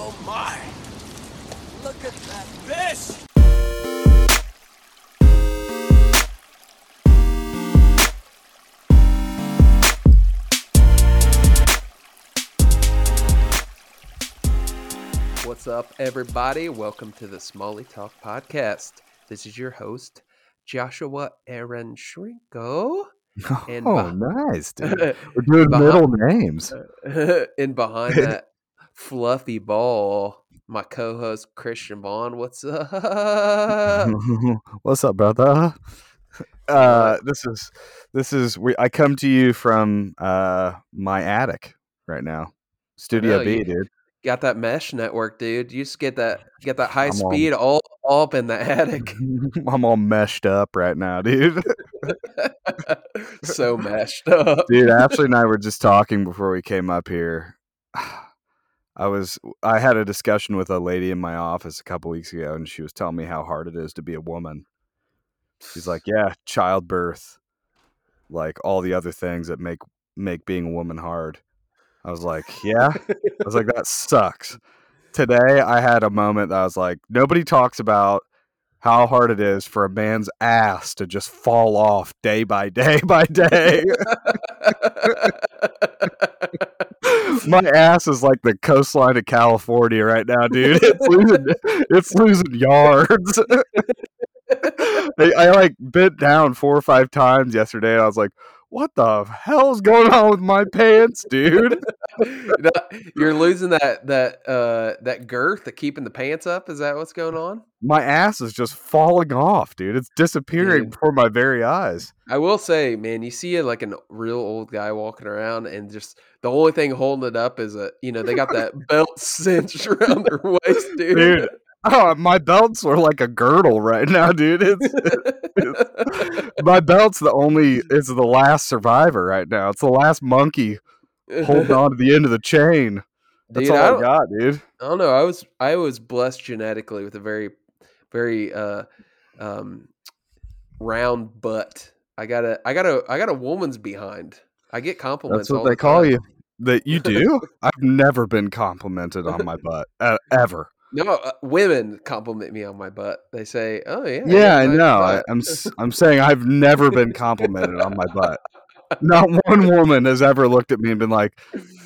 oh my! Look at that fish! What's up, everybody? Welcome to the Smalley Talk podcast. This is your host, Joshua Aaron Shrinko. And oh, nice, dude. We're doing Behind- middle names. and behind that fluffy ball, my co-host Christian Bond. What's up? What's up, brother? Uh, this is this is we. I come to you from uh my attic right now, Studio know, B, dude. Got that mesh network, dude. You just get that get that high I'm speed all, all up in the attic. I'm all meshed up right now, dude. so meshed up. dude, Ashley and I were just talking before we came up here. I was I had a discussion with a lady in my office a couple weeks ago, and she was telling me how hard it is to be a woman. She's like, "Yeah, childbirth, like all the other things that make make being a woman hard." I was like, "Yeah." I was like, "That sucks." Today, I had a moment that I was like, "Nobody talks about." How hard it is for a man's ass to just fall off day by day by day. My ass is like the coastline of California right now, dude. It's losing, it's losing yards. I, I like bent down four or five times yesterday, and I was like, "What the hell's going on with my pants, dude?" You're losing that that uh that girth that keeping the pants up. Is that what's going on? My ass is just falling off, dude. It's disappearing Dude. before my very eyes. I will say, man, you see like a real old guy walking around, and just the only thing holding it up is a you know they got that belt cinched around their waist, dude. Dude. Oh, my belts are like a girdle right now, dude. It's my belt's the only it's the last survivor right now. It's the last monkey holding on to the end of the chain. That's Dude, all I, don't- got, dude. I don't know. I was I was blessed genetically with a very very uh um round butt. I got a I got a I got a woman's behind. I get compliments. That's what they the call you. That you do? I've never been complimented on my butt uh, ever. No, uh, women compliment me on my butt. They say, "Oh yeah, Yeah, I know. I, butt." I'm saying I've never been complimented on my butt. Not one woman has ever looked at me and been like,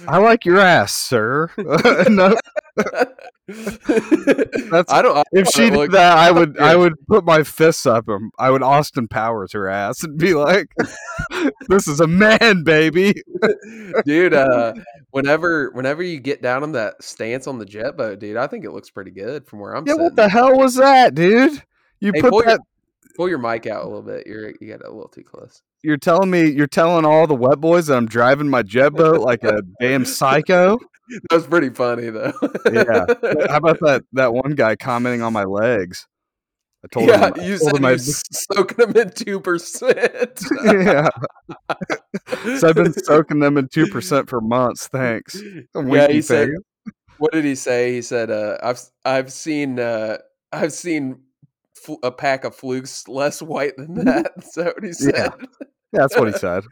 "I like your ass, sir." no, I don't. I if she did that, I would I would put my fists up and I would Austin Powers her ass and be like, "This is a man, baby." dude. Uh, whenever whenever you get down on that stance on the jet boat, dude, I think it looks pretty good from where I'm Yeah, sitting. what the hell was that, dude? You Hey, put pull your- that. Pull your mic out a little bit. You're you got a little too close. You're telling me you're telling all the wet boys that I'm driving my jet boat like a damn psycho. That was pretty funny though. Yeah. How about that that one guy commenting on my legs? I told yeah, him. I you told said him I- was soaking them in two percent. yeah. So I've been soaking them in two percent for months. Thanks. Yeah, he said. What did he say? He said, uh, "I've I've seen uh, I've seen fl- a pack of flukes less white than that." Is that what he said? Yeah. Yeah, that's what he said.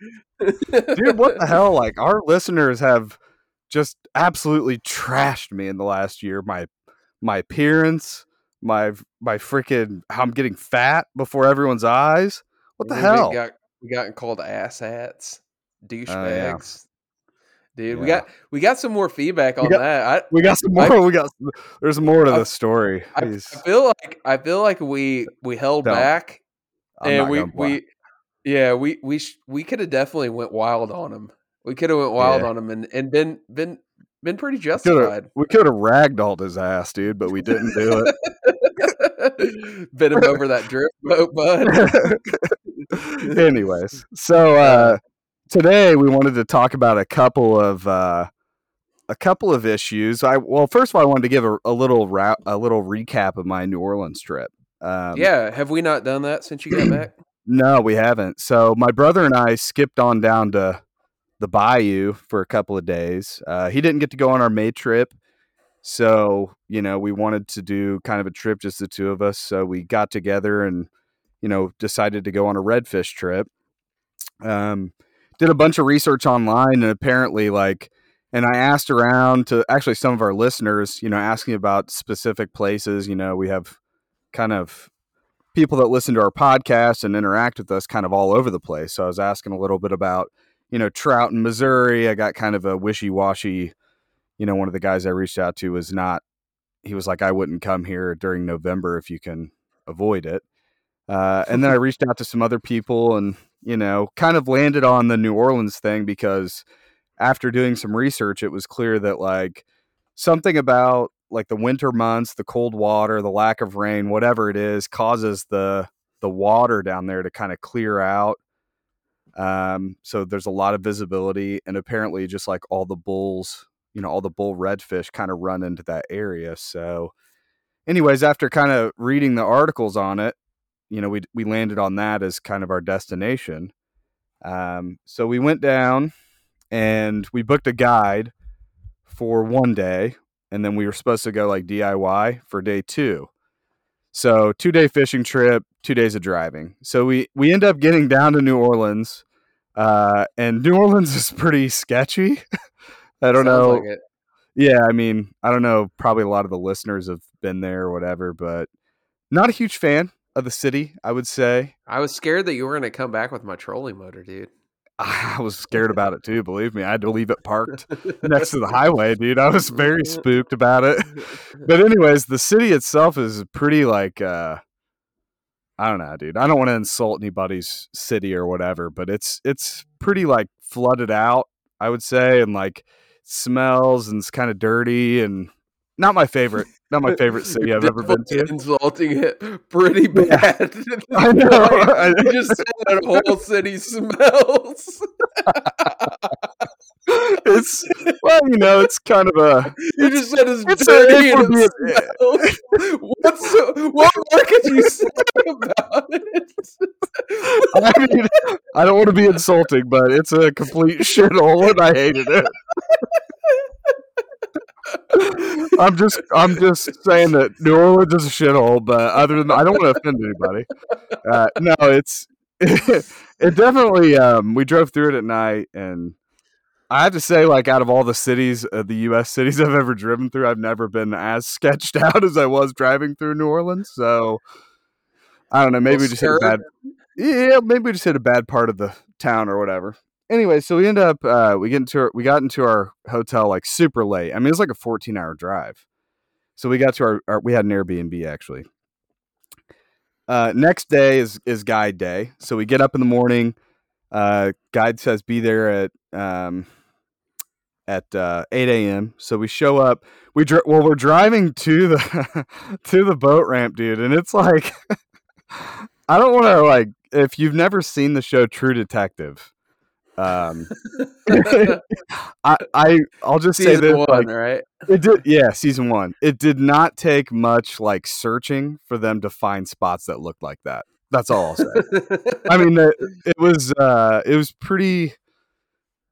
Dude, what the hell? Like our listeners have just absolutely trashed me in the last year. My my appearance, my my freaking how I'm getting fat before everyone's eyes. What the We hell? Got, we gotten called ass hats, douchebags. Oh, yeah. Dude, we got we got some more feedback on got- that. I, we got some I- more. we got there's more to I- the story. I, I feel like I feel like we we held Don't. back I'm and we we yeah we we sh- we could have definitely went wild on him. We could have went wild Yeah. on him and and been been been pretty justified. we could have ragdolled his ass, dude, but we didn't do it. Bit him over that drift boat, bud. Anyways, so uh, today we wanted to talk about a couple of uh, a couple of issues. I well, first of all, I wanted to give a, a little ra- a little recap of my New Orleans trip. Um, yeah, have we not done that since you got back? no, we haven't. So my brother and I skipped on down to the bayou for a couple of days. Uh, he didn't get to go on our May trip. So, you know, we wanted to do kind of a trip, just the two of us. So we got together and, you know, decided to go on a redfish trip. Um, did a bunch of research online, and apparently, like, and I asked around to actually some of our listeners, you know, asking about specific places. You know, we have kind of people that listen to our podcast and interact with us kind of all over the place. So I was asking a little bit about, you know, trout in Missouri. I got kind of a wishy washy, you know, one of the guys I reached out to was not, he was like, I wouldn't come here during November if you can avoid it. Uh, and then I reached out to some other people and, you know, kind of landed on the New Orleans thing because after doing some research, it was clear that like something about like the winter months, the cold water, the lack of rain, whatever it is, causes the the water down there to kind of clear out. Um, so there's a lot of visibility, and apparently, just like all the bulls, you know, all the bull redfish kind of run into that area. So, anyways, after kind of reading the articles on it, you know, we we landed on that as kind of our destination. Um, so we went down and we booked a guide for one day, and then we were supposed to go like DIY for day two. So two day fishing trip, two days of driving. So we we end up getting down to New Orleans, uh, and New Orleans is pretty sketchy. I don't Sounds know. like. Yeah, I mean, I don't know. Probably a lot of the listeners have been there or whatever, but not a huge fan of the city. I would say I was scared that you were going to come back with my trolling motor, dude. I was scared about it too. Believe me, I had to leave it parked next to the highway, dude. I was very spooked about it. But anyways, the city itself is pretty like uh I don't know, dude. I don't want to insult anybody's city or whatever, but it's it's pretty like flooded out, I would say, and like smells and it's kind of dirty and not my favorite. Not my favorite city I've ever been to. Insulting it pretty Yeah. bad. I know. You just said that whole city smells. it's well, you know, it's kind of a You just said it's, it's a- dirty it and it smells. What's so, what more could you say about it? I mean, I don't want to be insulting, but it's a complete shithole, and I hated it. I'm just, I'm just saying that New Orleans is a shithole, but other than I don't want to offend anybody. Uh, no, it's it definitely. Um, we drove through it at night, and I have to say, like, out of all the cities, uh, the U.S. cities I've ever driven through, I've never been as sketched out as I was driving through New Orleans. So I don't know. Maybe we just hit a bad. Yeah, maybe we just hit a bad part of the town or whatever. Anyway, so we end up uh, we get into our, we got into our hotel like super late. I mean, it's like a 14 hour drive. So we got to our, our we had an Airbnb actually. Uh, next day is is guide day. So we get up in the morning. Uh, guide says be there at um, at uh, 8 a.m. So we show up. We dri- well, we're driving to the to the boat ramp, dude, and it's like I don't want to like if you've never seen the show True Detective. Um, I I I'll just say Season this: one, like, right? it did, yeah, season one. It did not take much like searching for them to find spots that looked like that. That's all I'll say. I mean, it, it was uh, it was pretty.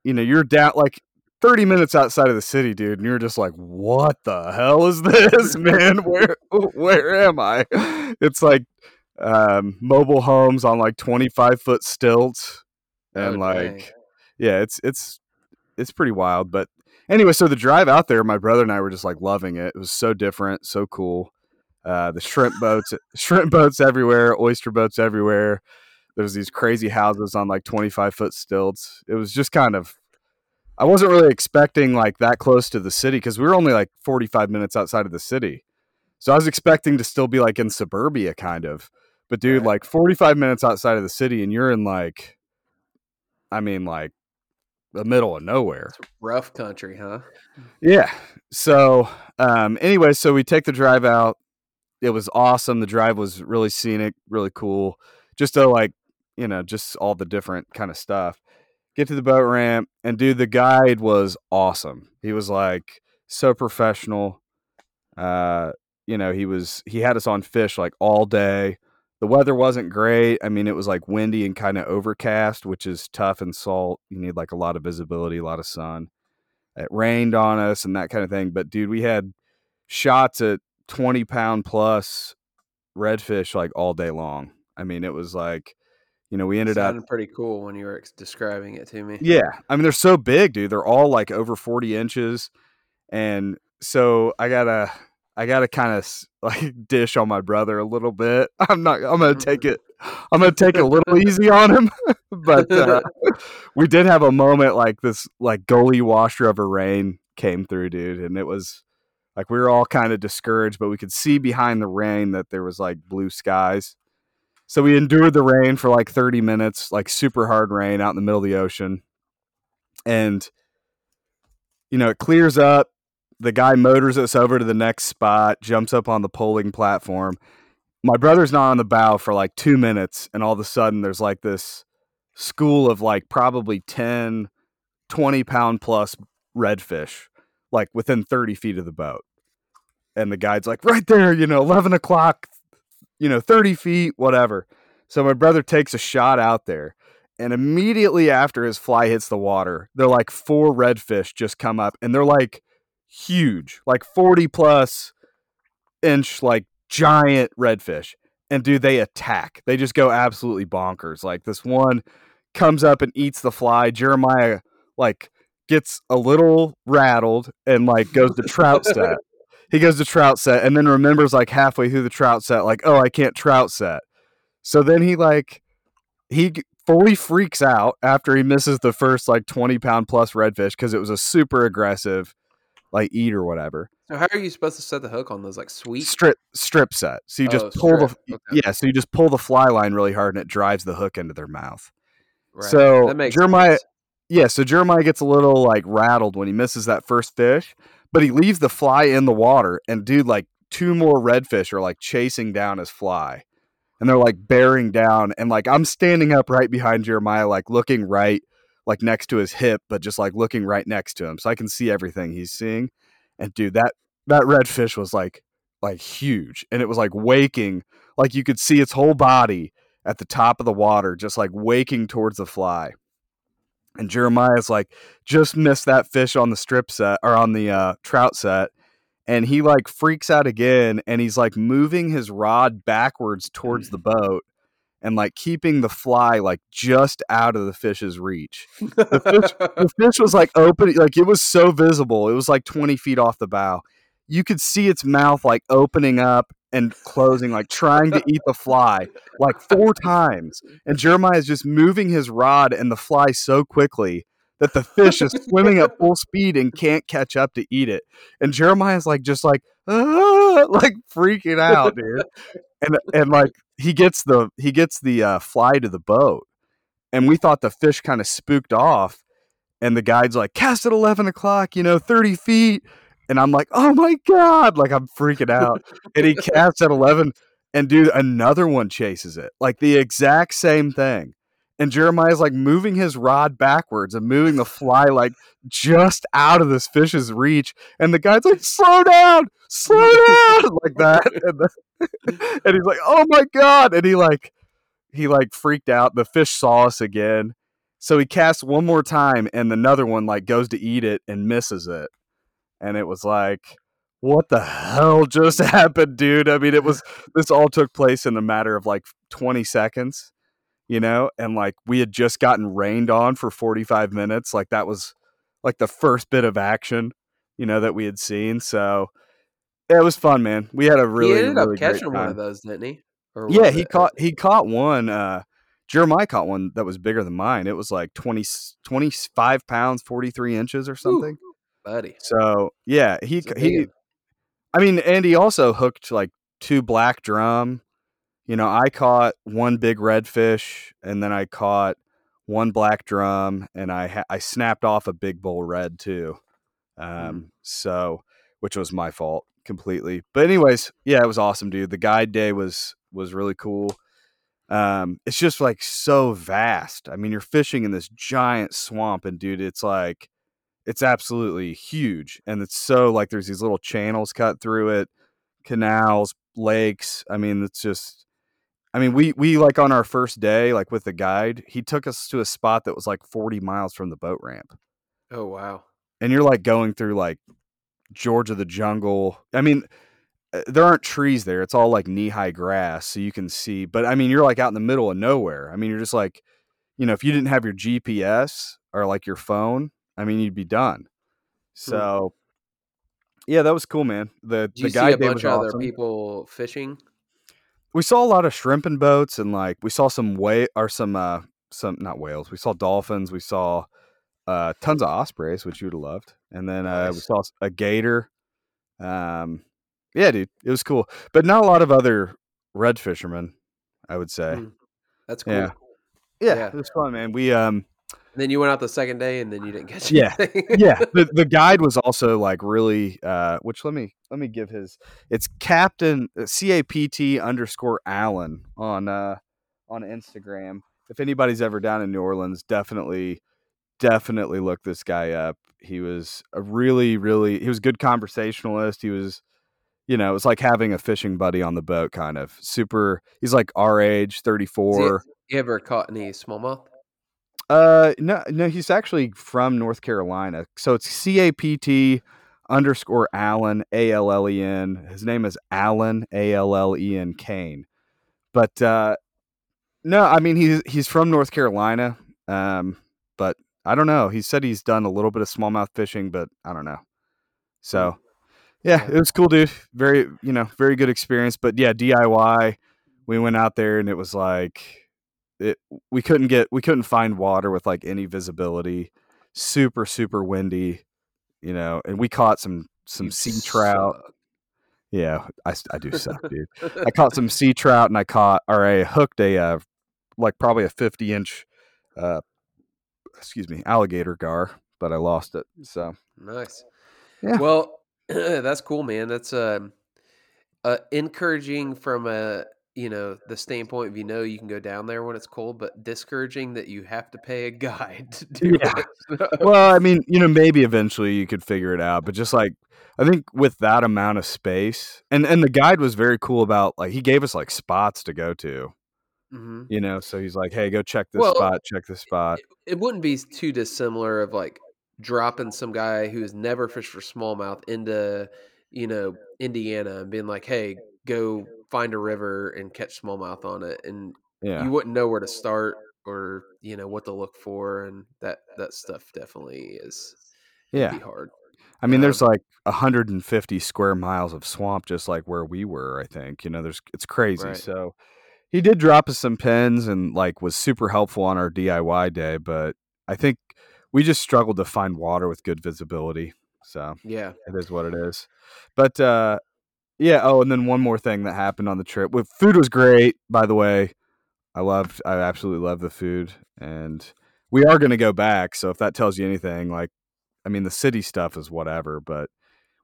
You know, you're down like 30 minutes outside of the city, dude, and you're just like, "What the hell is this, man? Where where am I?" It's like um, mobile homes on like 25 foot stilts, and Oh, like. Yeah, it's it's it's pretty wild. But anyway, so the drive out there, my brother and I were just like loving it. It was so different, so cool. Uh, the shrimp boats, shrimp boats everywhere, oyster boats everywhere. There's these crazy houses on like 25 foot stilts. It was just kind of. I wasn't really expecting like that close to the city because we were only like 45 minutes outside of the city. So I was expecting to still be like in suburbia kind of. But dude, like 45 minutes outside of the city and you're in like I mean like the middle of nowhere. Rough country, huh? Yeah. So, um, anyway, so we take the drive out. It was awesome. The drive was really scenic, really cool. Just to like, you know, just all the different kind of stuff. Get to the boat ramp, and dude, the guide was awesome. He was like so professional. Uh, you know, he was he had us on fish like all day. The weather wasn't great. I mean, it was like windy and kind of overcast, which is tough and salt. You need like a lot of visibility, a lot of sun it rained on us and that kind of thing. But dude, we had shots at 20 pound plus redfish like all day long. I mean, it was like You know, we ended up pretty cool when you were describing it to me. Yeah, I mean they're so big, dude. They're all like over forty inches, and so I gotta, I gotta kind of like dish on my brother a little bit. I'm not. I'm gonna take it. I'm gonna take it a little easy on him, but uh, we did have a moment like this, like goalie washer of a rain came through, dude, and it was like we were all kind of discouraged, but we could see behind the rain that there was like blue skies. So we endured the rain for like 30 minutes, like super hard rain out in the middle of the ocean. And, you know, it clears up. The guy motors us over to the next spot, jumps up on the poling platform. My brother's not on the bow for like two minutes. And all of a sudden, there's like this school of like probably 10, 20 pound plus redfish, like within 30 feet of the boat. And the guide's like, right there, you know, 11 o'clock, you know, 30 feet, whatever. So my brother takes a shot out there. And immediately after his fly hits the water, they're like four redfish just come up and they're like huge, like 40 plus inch, like giant redfish. And dude, they attack. They just go absolutely bonkers. Like this one comes up and eats the fly. Jeremiah like gets a little rattled and like goes to trout set. He goes to trout set and then remembers like halfway through the trout set, like, oh, I can't trout set. So then he like he fully freaks out after he misses the first like 20 pound plus redfish because it was a super aggressive like eat or whatever. So how are you supposed to set the hook on those? Like sweet? Strip strip set. So you just Oh, pull the. Okay. yeah, so you just pull the fly line really hard and it drives the hook into their mouth. Right. So Jeremiah sense. yeah, so Jeremiah gets a little like rattled when he misses that first fish, but he leaves the fly in the water and dude like two more redfish are like chasing down his fly. And they're like bearing down and like I'm standing up right behind Jeremiah like looking right like next to his hip but just like looking right next to him so I can see everything he's seeing. And dude, that that redfish was like like huge and it was like waking like you could see its whole body at the top of the water just like waking towards the fly. And Jeremiah's like, just missed that fish on the strip set or on the uh, trout set. And he like freaks out again and he's like moving his rod backwards towards the boat and like keeping the fly like just out of the fish's reach. The fish, the fish was like open, like it was so visible. It was like 20 feet off the bow. You could see its mouth like opening up and closing, like trying to eat the fly like four times. And Jeremiah is just moving his rod and the fly so quickly that the fish is swimming at full speed and can't catch up to eat it. And Jeremiah's like just like ah, like freaking out, dude. And and like he gets the he gets the uh, fly to the boat, and we thought the fish kind of spooked off. And the guide's like, cast at eleven o'clock, you know, thirty feet. And I'm like, oh my god, like I'm freaking out. and he casts at eleven, and dude, another one chases it, like the exact same thing. And Jeremiah's like moving his rod backwards and moving the fly like just out of this fish's reach. And the guy's like, slow down, slow down, like that. And, the, and he's like, oh my God. And he like, he like freaked out. The fish saw us again. So he casts one more time and another one like goes to eat it and misses it. And it was like, what the hell just happened, dude? I mean, it was, this all took place in a matter of like 20 seconds you know, and like we had just gotten rained on for 45 minutes. Like that was like the first bit of action, you know, that we had seen. So yeah, it was fun, man. We had a really, he ended really up catching one of those, didn't he? Yeah, he it- caught he caught one. Uh, Jeremiah caught one that was bigger than mine. It was like 20, 25 pounds, 43 inches or something. buddy. So yeah, he It's he. I mean, and he also hooked like two black drum. You know, I caught one big redfish, and then I caught one black drum, and I ha- I snapped off a big bull red too. Um, so which was my fault completely. But anyways, yeah, it was awesome, dude. The guide day was was really cool. Um, it's just like so vast. I mean, you're fishing in this giant swamp, and dude, it's like it's absolutely huge, and it's so like there's these little channels cut through it, canals, lakes. I mean, it's just. I mean, we we like on our first day, like with the guide, he took us to a spot that was like 40 miles from the boat ramp Oh wow. and you're like going through like Georgia the jungle. I mean, uh, there aren't trees there. It's all like knee high grass, so you can see. But I mean, you're like out in the middle of nowhere. I mean, you're just like, you know, if you didn't have your GPS or like your phone, I mean, you'd be done. So, yeah, that was cool, man. The Do the guy see a bunch of other people fishing? We saw a lot of shrimping boats and like we saw some whale or some uh some not whales. We saw dolphins. We saw uh tons of ospreys, which you would have loved, and then uh, we saw a gator. Um, yeah, dude, it was cool, but not a lot of other red fishermen. I would say. Hmm. That's cool. Yeah. Yeah, Yeah. it was fun, man. We um And then you went out the second day, and then you didn't catch Yeah. anything. yeah, the, the guide was also like really uh which let me let me give his it's Captain uh, C A P T underscore Allen on uh on Instagram. If anybody's ever down in New Orleans, definitely definitely look this guy up. He was a really, really he was good conversationalist. He was you know, it was like having a fishing buddy on the boat, kind of super. He's like our age, thirty four. He- you ever caught any smallmouth? Uh, no, no, he's actually from North Carolina. So it's C A P T underscore Allen A L L E N. His name is Allen A L L E N Kane. But uh, no, I mean he's he's from North Carolina. Um, but I don't know. He said he's done a little bit of smallmouth fishing, but I don't know. So yeah, it was cool, dude. Very you know very good experience. But yeah, DIY. We went out there and it was like it we couldn't get we couldn't find water with like any visibility super super windy you know and we caught some some sea trout yeah I do suck dude i caught some sea trout and i caught or i hooked a uh, like probably a 50 inch uh excuse me alligator gar but i lost it so Nice. Yeah. Well, that's cool, man. That's um, uh, encouraging from a you know the standpoint of you know you can go down there when it's cold, but discouraging that you have to pay a guide to do Yeah. it. well i mean you know maybe eventually you could figure it out but just like i think with that amount of space and and the guide was very cool about like he gave us like spots to go to hmm you know so he's like hey go check this Well, spot check this spot It wouldn't be too dissimilar of like dropping some guy who's never fished for smallmouth into you know Indiana and being like, hey, go find a river and catch smallmouth on it, and yeah you wouldn't know where to start or you know what to look for, and that that stuff definitely is yeah be hard. i mean there's um, like 150 square miles of swamp just like where we were i think you know there's it's crazy Right. so he did drop us some pins and like was super helpful on our diy day but i think we just struggled to find water with good visibility so Yeah, it is what it is. But uh yeah, oh and then one more thing that happened on the trip. With food was great, by the way. I loved I absolutely love the food and we are going to go back, so if that tells you anything, like I mean the city stuff is whatever, but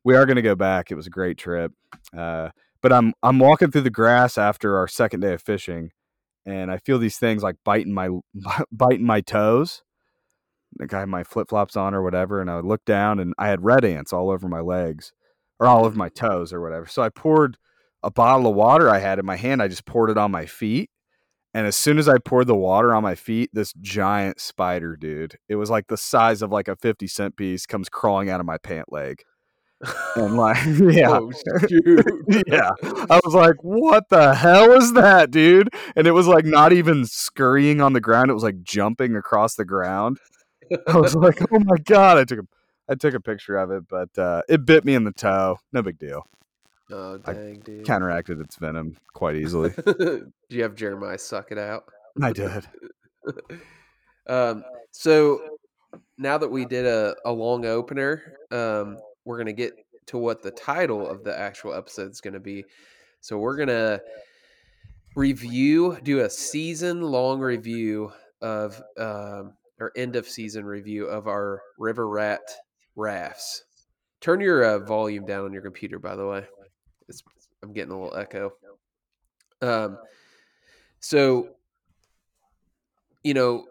we are going to go back. It was a great trip. Uh but I'm I'm walking through the grass after our second day of fishing and I feel these things like biting my biting my toes like I had my flip flops on or whatever, and I would look down and I had red ants all over my legs or all over my toes or whatever. So I poured a bottle of water I had in my hand. I just poured it on my feet. And as soon as I poured the water on my feet, this giant spider, dude, it was like the size of like a 50 cent piece, comes crawling out of my pant leg. And like, yeah. Oh, yeah. I was like, what the hell is that, dude? And it was like not even scurrying on the ground. It was like jumping across the ground. I was like, oh my god! I took a I took a picture of it, but uh, it bit me in the toe. No big deal. oh I dang, dude. Counteracted its venom quite easily. Do you have Jeremiah suck it out? I did. um, so now that we did a, a long opener, um, we're gonna get to what the title of the actual episode is gonna be. So we're gonna review, do a season long review of um, or end of season review of our River Rat rafts. Turn your uh, volume down on your computer, by the way. It's, I'm getting a little echo. Um, so you know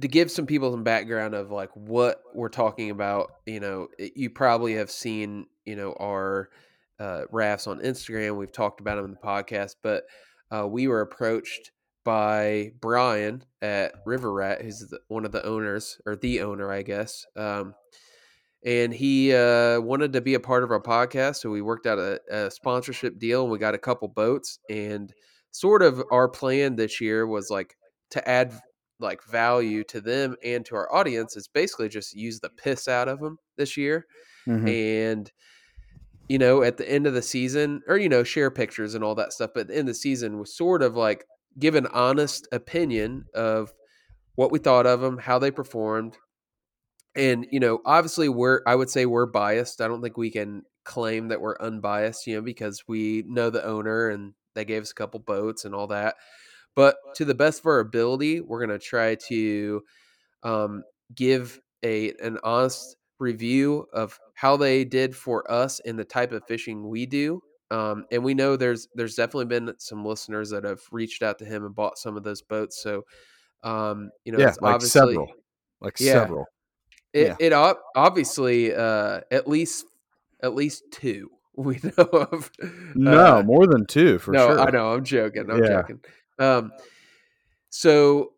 to give some people some background of like what we're talking about you know you probably have seen you know our uh, rafts on instagram we've talked about them in the podcast but uh, we were approached by brian at river rat who's the, one of the owners or the owner i guess um, and he uh, wanted to be a part of our podcast. So we worked out a, a sponsorship deal, and we got a couple boats. And sort of our plan this year was like to add like value to them and to our audience is basically just use the piss out of them this year Mhm. and you know at the end of the season or you know share pictures and all that stuff but at the end of the season was sort of like give an honest opinion of what we thought of them how they performed and you know obviously we're i would say we're biased i don't think we can claim that we're unbiased you know because we know the owner and they gave us a couple boats and all that but to the best of our ability we're going to try to um, give a an honest review of how they did for us and the type of fishing we do um, and we know there's there's definitely been some listeners that have reached out to him and bought some of those boats so um, you know yeah, it's like obviously several, like Yeah. several. it, Yeah. it ob- obviously uh, at least at least two we know of. No, Uh, more than two for no, sure. I know. I'm joking. I'm Yeah. joking. Um, so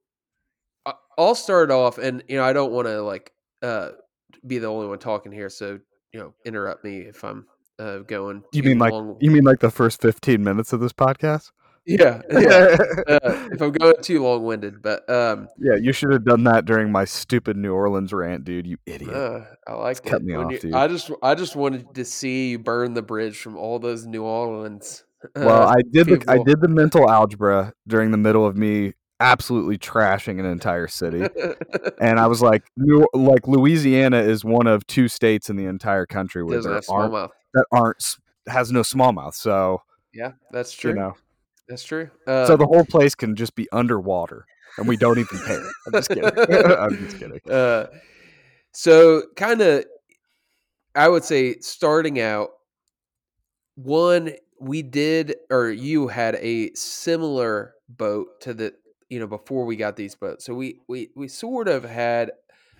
I'll start off, and you know, I don't want to like uh be the only one talking here. So you know, interrupt me if I'm uh going. You mean like long. you mean like the first fifteen minutes of this podcast? Yeah, yeah. Uh, if I'm going too long winded, but um, Yeah, you should have done that during my stupid New Orleans rant, dude. You idiot. uh, I like cut me When off, you- dude. I just, I just wanted to see you burn the bridge from all those New Orleans. Well, uh, I did the I did the mental algebra during the middle of me absolutely trashing an entire city, and I was like, New like Louisiana is one of two states in the entire country where there aren't that aren't has no smallmouth. So Yeah, that's true. you know, That's true. Uh, so the whole place can just be underwater, and we don't even care. I'm just kidding. I'm just kidding. Uh, so kind of, I would say starting out, one we did or you had a similar boat to the you know before we got these boats. So we we we sort of had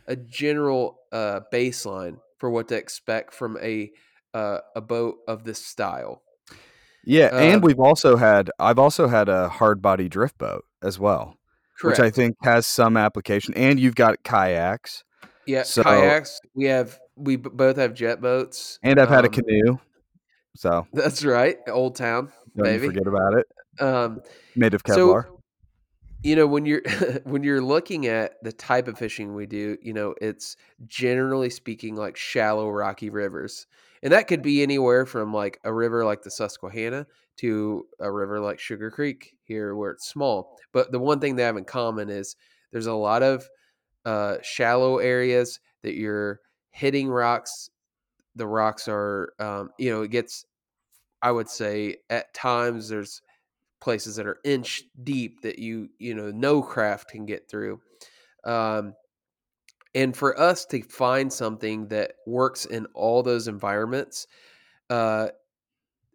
a general uh, baseline for what to expect from a uh, a boat of this style. Yeah, and Um, we've also had I've also had a hard body drift boat as well, Correct. which I think has some application. And you've got kayaks, yeah, so- kayaks. We have we b- both have jet boats. and I've had a Um, canoe. So That's right, Old Town. don't forget about it. Um, Made of Kevlar. So, you know, when you're when you're looking at the type of fishing we do, you know, it's generally speaking like shallow, rocky rivers, and that could be anywhere from like a river like the Susquehanna to a river like Sugar Creek here, where it's small. But the one thing they have in common is there's a lot of uh, shallow areas that you're hitting rocks. The rocks are, um, you know, it gets. I would say at times there's places that are inch deep that you you know no craft can get through um and for us to find something that works in all those environments uh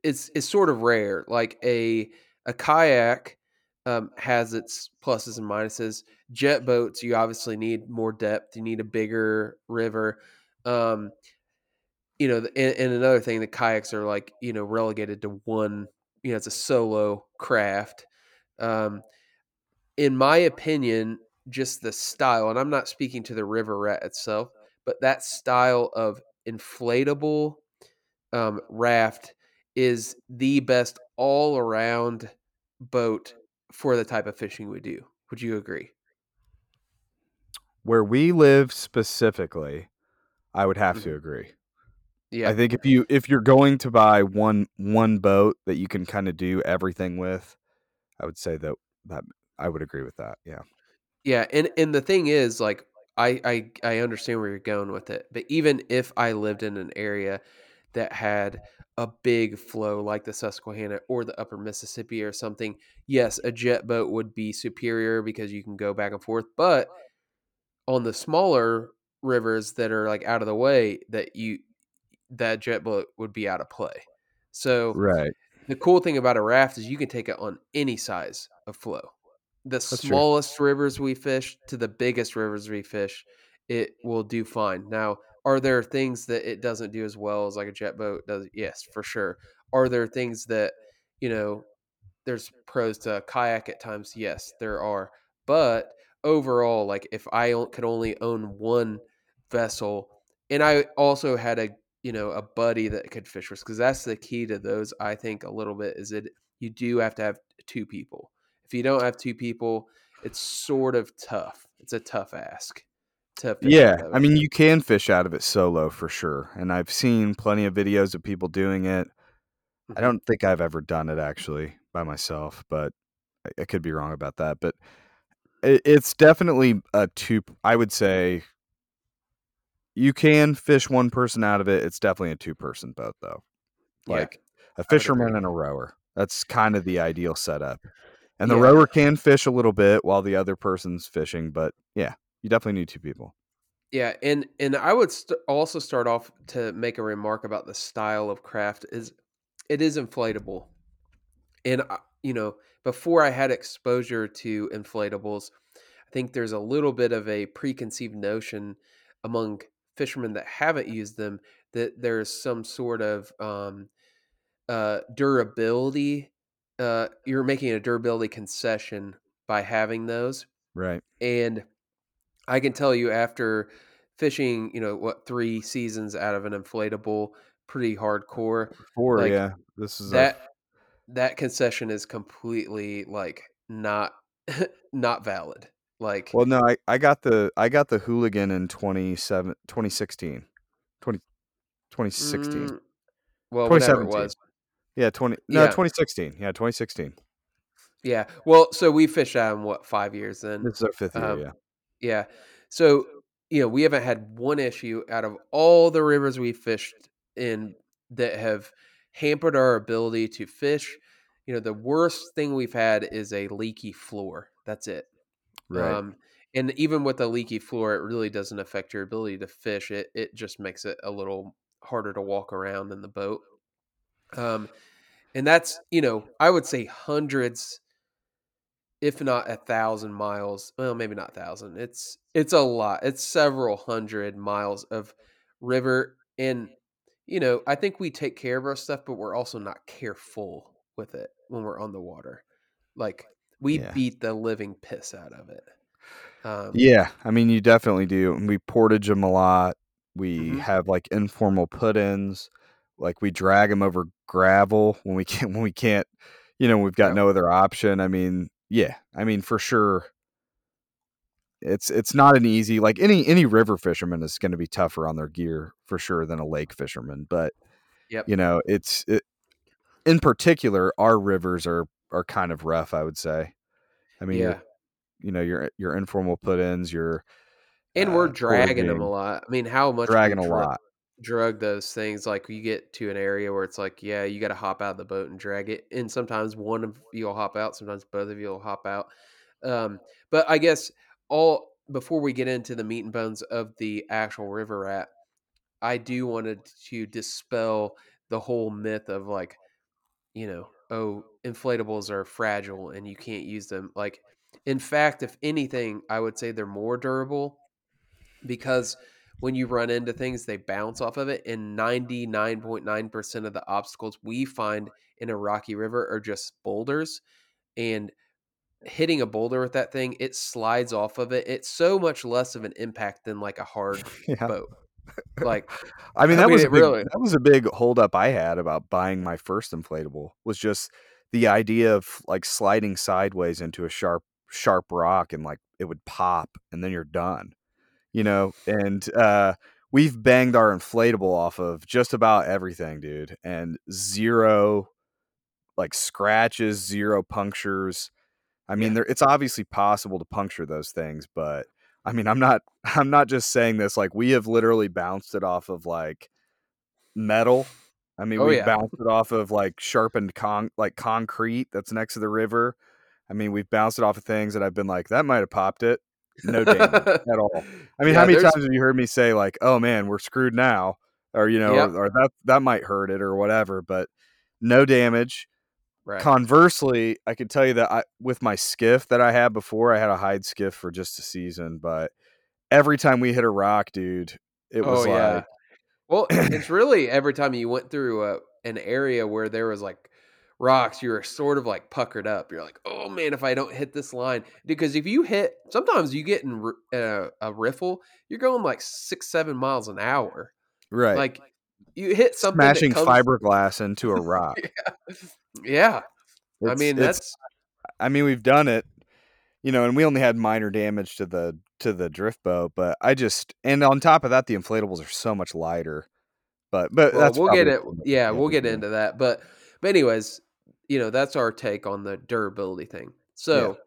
it's it's sort of rare like a a kayak um, has its pluses and minuses jet boats you obviously need more depth you need a bigger river um you know and, and another thing the kayaks are like you know relegated to one you know it's a solo craft um in my opinion just the style and i'm not speaking to the river rat itself but that style of inflatable um, raft is the best all around boat for the type of fishing we do would you agree Where we live specifically, I would have to Mhm. agree. Yeah I think if you if you're going to buy one one boat that you can kind of do everything with, I would say that that I would agree with that. Yeah. Yeah, and and the thing is, like, I I I understand where you're going with it, but even if I lived in an area that had a big flow like the Susquehanna or the Upper Mississippi or something, yes, a jet boat would be superior because you can go back and forth. But on the smaller rivers that are like out of the way, that you that jet boat would be out of play. So Right. the cool thing about a raft is you can take it on any size of flow. The true. smallest rivers we fish to the biggest rivers we fish, it will do fine. Now, are there things that it doesn't do as well as like a jet boat does? Yes, for sure. Are there things that, you know, there's pros to a kayak at times? Yes, there are. But overall, like if I could only own one vessel and I also had a you know a buddy that could fish with because that's the key to those. I think a little bit is that you do have to have two people. If you don't have two people, it's sort of tough. It's a tough ask. To Yeah, I mean, you can fish out of it solo for sure, and I've seen plenty of videos of people doing it. I Mhm. don't think I've ever done it actually by myself, but I, I could be wrong about that. But it, it's definitely a two. I would say you can fish one person out of it. It's definitely a two person boat though. Yeah, Like a fisherman and a rower. That's kind of the ideal setup. And the Yeah. rower can fish a little bit while the other person's fishing, but yeah, you definitely need two people. Yeah, and and I would st- also start off to make a remark about the style of craft is it is inflatable, and you know before I had exposure to inflatables, I think there's a little bit of a preconceived notion among fishermen that haven't used them that there's some sort of um, uh, durability. Uh, you're making a durability concession by having those, Right. and I can tell you after fishing, you know, what three seasons out of an inflatable, pretty hardcore. Four, Like, yeah. This is That that concession is completely like not not valid. Like, Well, no, I, I got the I got the hooligan in 27, 2016. 20, 2016. mm, well, whatever it was. Yeah, 20 No, Yeah. 2016. Yeah, 2016. Yeah. Well, so we fished out in what five years then? This is our fifth year, Um, yeah. Yeah. So, you know, we haven't had one issue out of all the rivers we fished in that have hampered our ability to fish. You know, the worst thing we've had is a leaky floor. That's it. Right. Um, and even with a leaky floor, it really doesn't affect your ability to fish. It it just makes it a little harder to walk around in the boat. Um, and that's you know, I would say hundreds, if not a thousand miles. Well, maybe not a thousand. It's it's a lot. It's several hundred miles of river, and you know, I think we take care of our stuff, but we're also not careful with it when we're on the water. Like we Yeah. beat the living piss out of it. Um, Yeah, I mean, you definitely do. And we portage them a lot. We Mhm. have like informal put-ins. Like we drag them over gravel when we can't when we can't, you know, we've got Yep. no other option. I mean, yeah, I mean for sure. It's it's not an easy like any any river fisherman is going to be tougher on their gear for sure than a lake fisherman. But Yep. you know, it's it, in particular our rivers are are kind of rough. I would say. I mean, yeah. you know your your informal put-ins, your And we're uh, dragging them a lot. I mean, how much dragging a lot. drug those things? Like you get to an area where it's like, yeah, you got to hop out of the boat and drag it. And sometimes one of you will hop out, sometimes both of you will hop out. Um, but I guess all before we get into the meat and bones of the actual river rat, I do wanted to dispel the whole myth of like, you know, oh, inflatables are fragile and you can't use them. Like, in fact, if anything, I would say they're more durable because when you run into things, they bounce off of it. And 99.9% of the obstacles we find in a rocky river are just boulders. And hitting a boulder with that thing, it slides off of it. It's so much less of an impact than like a hard yeah. boat. Like, I mean, I that mean, was big, really- that was a big holdup I had about buying my first inflatable was just the idea of like sliding sideways into a sharp sharp rock and like it would pop and then you're done. You know, and uh we've banged our inflatable off of just about everything, dude, and zero like scratches, zero punctures. I mean, Yeah. there it's obviously possible to puncture those things, but I mean, I'm not I'm not just saying this like we have literally bounced it off of like metal. I mean, Oh, we yeah. bounced it off of like sharpened con like concrete that's next to the river. I mean, we've bounced it off of things that I've been like that might have popped it. No damage at all. I mean, Yeah, how many there's- times have you heard me say like, "Oh man, we're screwed now," or you know, Yep. or, or that that might hurt it or whatever, but no damage. Right. Conversely, I can tell you that I with my skiff that I had before, I had a Hyde skiff for just a season, but every time we hit a rock, dude, it oh, was oh yeah. Well, it's really every time you went through a, an area where there was like rocks, you were sort of like puckered up. You're like, oh man, if I don't hit this line, because if you hit, sometimes you get in uh, a riffle, you're going like six, seven miles an hour. Right. Like you hit something smashing comes- fiberglass into a rock. Yeah, I mean that's I mean, we've done it, you know, and we only had minor damage to the to the drift boat, but I just and on top of that, the inflatables are so much lighter. But but well, that's we'll get it. Yeah, we we'll get into that. But but anyways, you know that's our take on the durability thing. So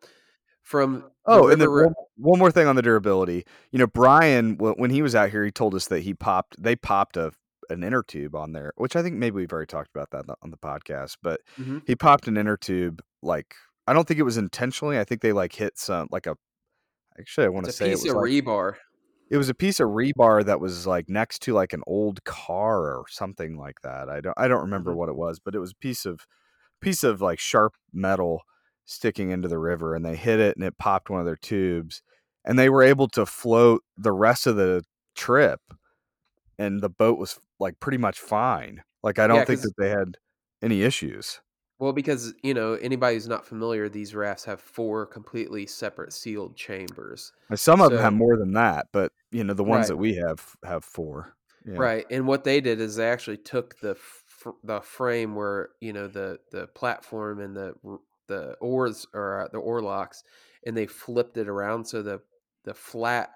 from the Oh, and then river, one, one more thing on the durability. You know, Brian, when he was out here, he told us that he popped. They popped a an inner tube on there, which I think maybe we've already talked about that on the podcast. But Mhm. he popped an inner tube. Like I don't think it was intentionally. I think they like hit some like a. Actually, I want to say it piece was of like, rebar. it was a piece of rebar that was like next to like an old car or something like that. I don't I don't remember Mhm. what it was, but it was a piece of piece of like sharp metal sticking into the river and they hit it and it popped one of their tubes and they were able to float the rest of the trip and the boat was like pretty much fine. Like I don't Yeah, think that they had any issues. Well, because you know anybody who's not familiar, these rafts have four completely separate sealed chambers. And Some of them have more than that, but you know the ones Right. that we have have four. Yeah. Right, and what they did is they actually took the fr- the frame where you know the the platform and the the oars or uh, the oar locks, and they flipped it around so the the flat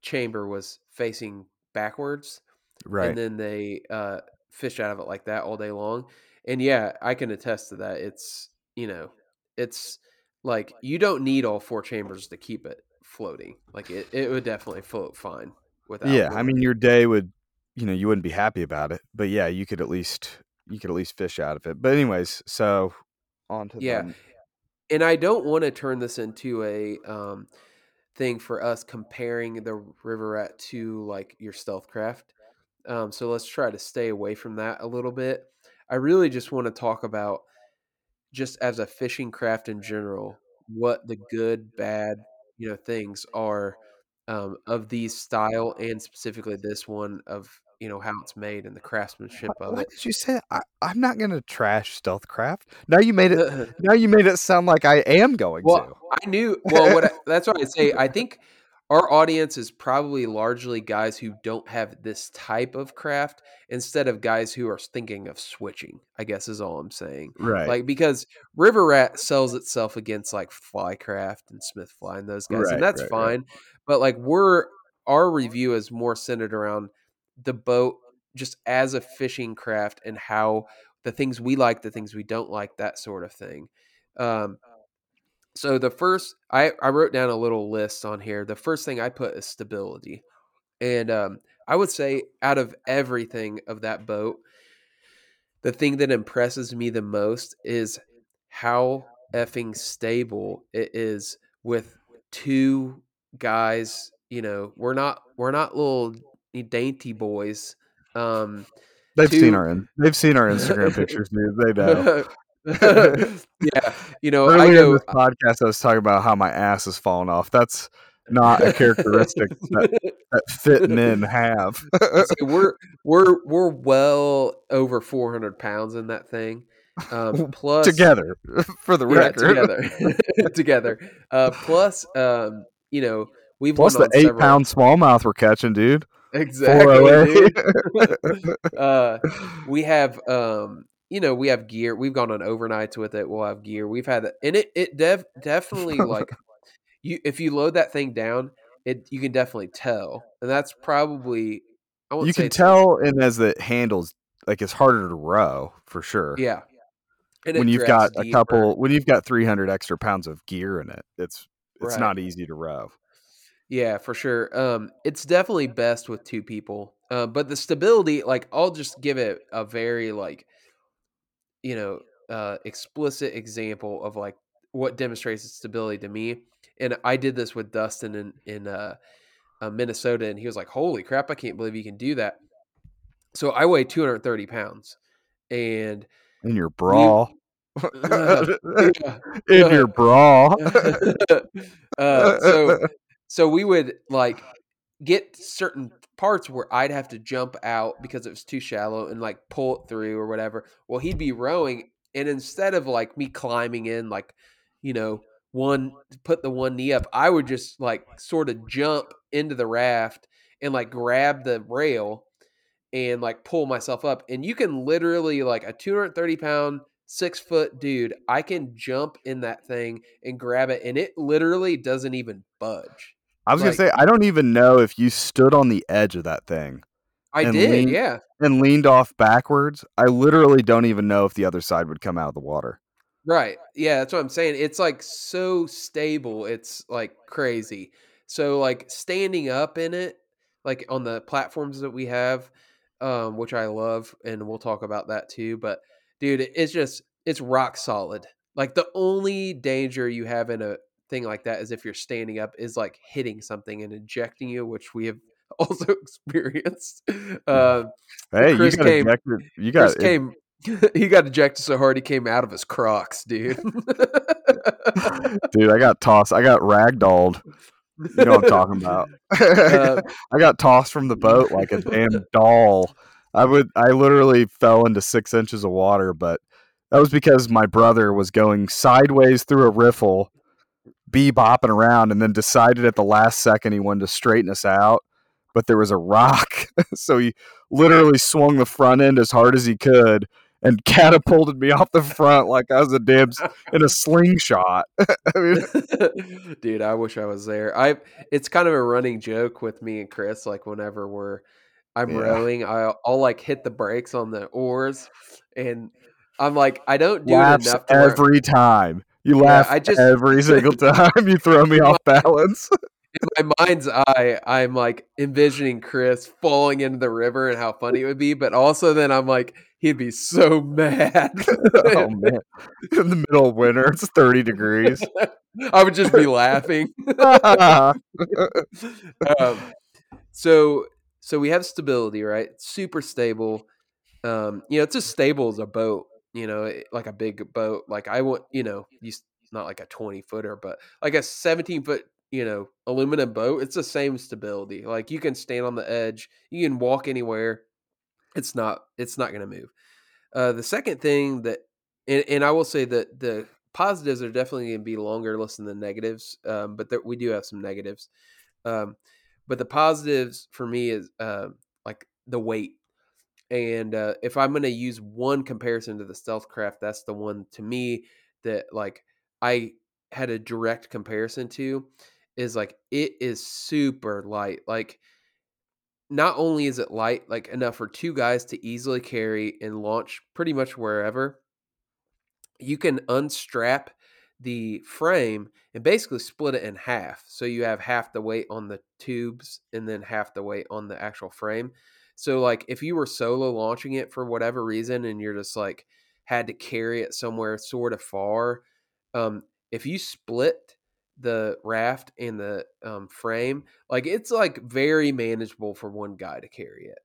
chamber was facing backwards, Right. and then they uh, fish out of it like that all day long. And yeah, I can attest to that. It's you know, it's like you don't need all four chambers to keep it floating. Like it, it would definitely float fine without. yeah i mean your day would you know you wouldn't be happy about it but yeah you could at least you could at least fish out of it but anyways so on to Yeah. the and I don't want to turn this into a um, thing for us comparing the river rat to like your stealth craft. Um, so let's try to stay away from that a little bit. I really just want to talk about just as a fishing craft in general, what the good, bad, you know, things are um, of these style and specifically this one of you know how it's made and the craftsmanship of why it. did you say I, i'm not gonna trash stealthcraft now you made it now you made it sound like i am going to I knew. Well, what I, that's what I say. I think our audience is probably largely guys who don't have this type of craft instead of guys who are thinking of switching. I guess is all I'm saying. right Like because River Rat sells itself against like Flycraft and Smith Fly and those guys, Right, and that's right, right. fine. But like we're our review is more centered around the boat just as a fishing craft and how the things we like, the things we don't like, that sort of thing. Um, so the first I, I wrote down a little list on here. The first thing I put is stability. And um, I would say out of everything of that boat, the thing that impresses me the most is how effing stable it is with two guys, you know, we're not we're not little dainty boys. Um they've two- seen our in- they've seen our instagram pictures dude they know yeah, you know, I earlier in this podcast i was talking about how my ass is falling off that's not a characteristic that, that fit men have So we're we're we're well over 400 pounds in that thing. Um, plus together for the yeah, record together, together. Uh, plus, um, you know, we've plus the eight several- pound smallmouth we're catching dude exactly. dude. uh, we have um, you know, we have gear. We've gone on overnights with it. We'll have gear. We've had it. and it it dev, definitely like you if you load that thing down, it you can definitely tell, and that's probably I won't you say can tell and as the handles like it's harder to row for sure Yeah. And when you've got a deeper. couple when you've got 300 extra pounds of gear in it it's it's Right. not easy to row Yeah, for sure. Um, it's definitely best with two people. Uh, but the stability, like, I'll just give it a very like, you know, uh, explicit example of like what demonstrates its stability to me. And I did this with Dustin in in uh, uh, Minnesota, and he was like, "Holy crap! I can't believe you can do that." So I weigh 230 pounds, and in your bra yeah, in your bra uh, so so we would like get certain parts where I'd have to jump out because it was too shallow and like pull it through or whatever. Well, he'd be rowing And instead of like me climbing in, like, you know, one put the one knee up, I would just like sort of jump into the raft and like grab the rail and like pull myself up. And you can literally like a 230 pound, six foot dude, I can jump in that thing and grab it, and it literally doesn't even budge. I was Like- gonna say I don't even know if you stood on the edge of that thing I did, lean- yeah. and leaned off backwards. I literally don't even know if the other side would come out of the water. Right. Yeah, that's what I'm saying. It's like so stable. It's like crazy. So like standing up in it, like on the platforms that we have, um, which I love, and we'll talk about that too. But dude, it's just it's rock solid. Like the only danger you have in a thing like that is if you're standing up is like hitting something and ejecting you, which we have also experienced. Um, Hey, Chris you got came- ejected. You Chris got came. he got ejected so hard he came out of his Crocs, dude. dude. I got tossed. I got ragdolled. You know what I'm talking about. Uh, I got tossed from the boat like a damn doll. I would. I literally fell into six inches of water, but that was because my brother was going sideways through a riffle, bebopping around, and then decided at the last second he wanted to straighten us out. But there was a rock, so he literally swung the front end as hard as he could and catapulted me off the front like I was a dibs in a slingshot. I mean, dude i wish i was there i it's kind of a running joke with me and chris like whenever we're i'm Yeah. rowing I'll, I'll like hit the brakes on the oars and i'm like i don't do it enough where- every time. You Yeah, laugh I just- every single time. You throw me off balance. in my mind's eye i'm like envisioning chris falling into the river and how funny it would be but also then i'm like he'd be so mad oh man! In the middle of winter, it's thirty degrees. i would just be laughing um, so so we have stability, right? Super stable. Um, you know, it's as stable as a boat. You know, like a big boat. Like I want, you know, not like a twenty footer, but like a seventeen foot, you know, aluminum boat. It's the same stability. Like you can stand on the edge, you can walk anywhere. It's not. It's not going to move. Uh, the second thing that, and, and I will say that the positives are definitely going to be longer list than the negatives, um, but there, we do have some negatives. Um, but the positives for me is uh, like the weight. And uh, if I'm going to use one comparison to the stealth craft, that's the one to me that like I had a direct comparison to is like it is super light. Like not only is it light, like enough for two guys to easily carry and launch pretty much wherever, you can unstrap the frame and basically split it in half. So you have half the weight on the tubes and then half the weight on the actual frame. So like if you were solo launching it for whatever reason and you're just like had to carry it somewhere sort of far, um, if you split the raft and the um, frame, like it's like very manageable for one guy to carry it.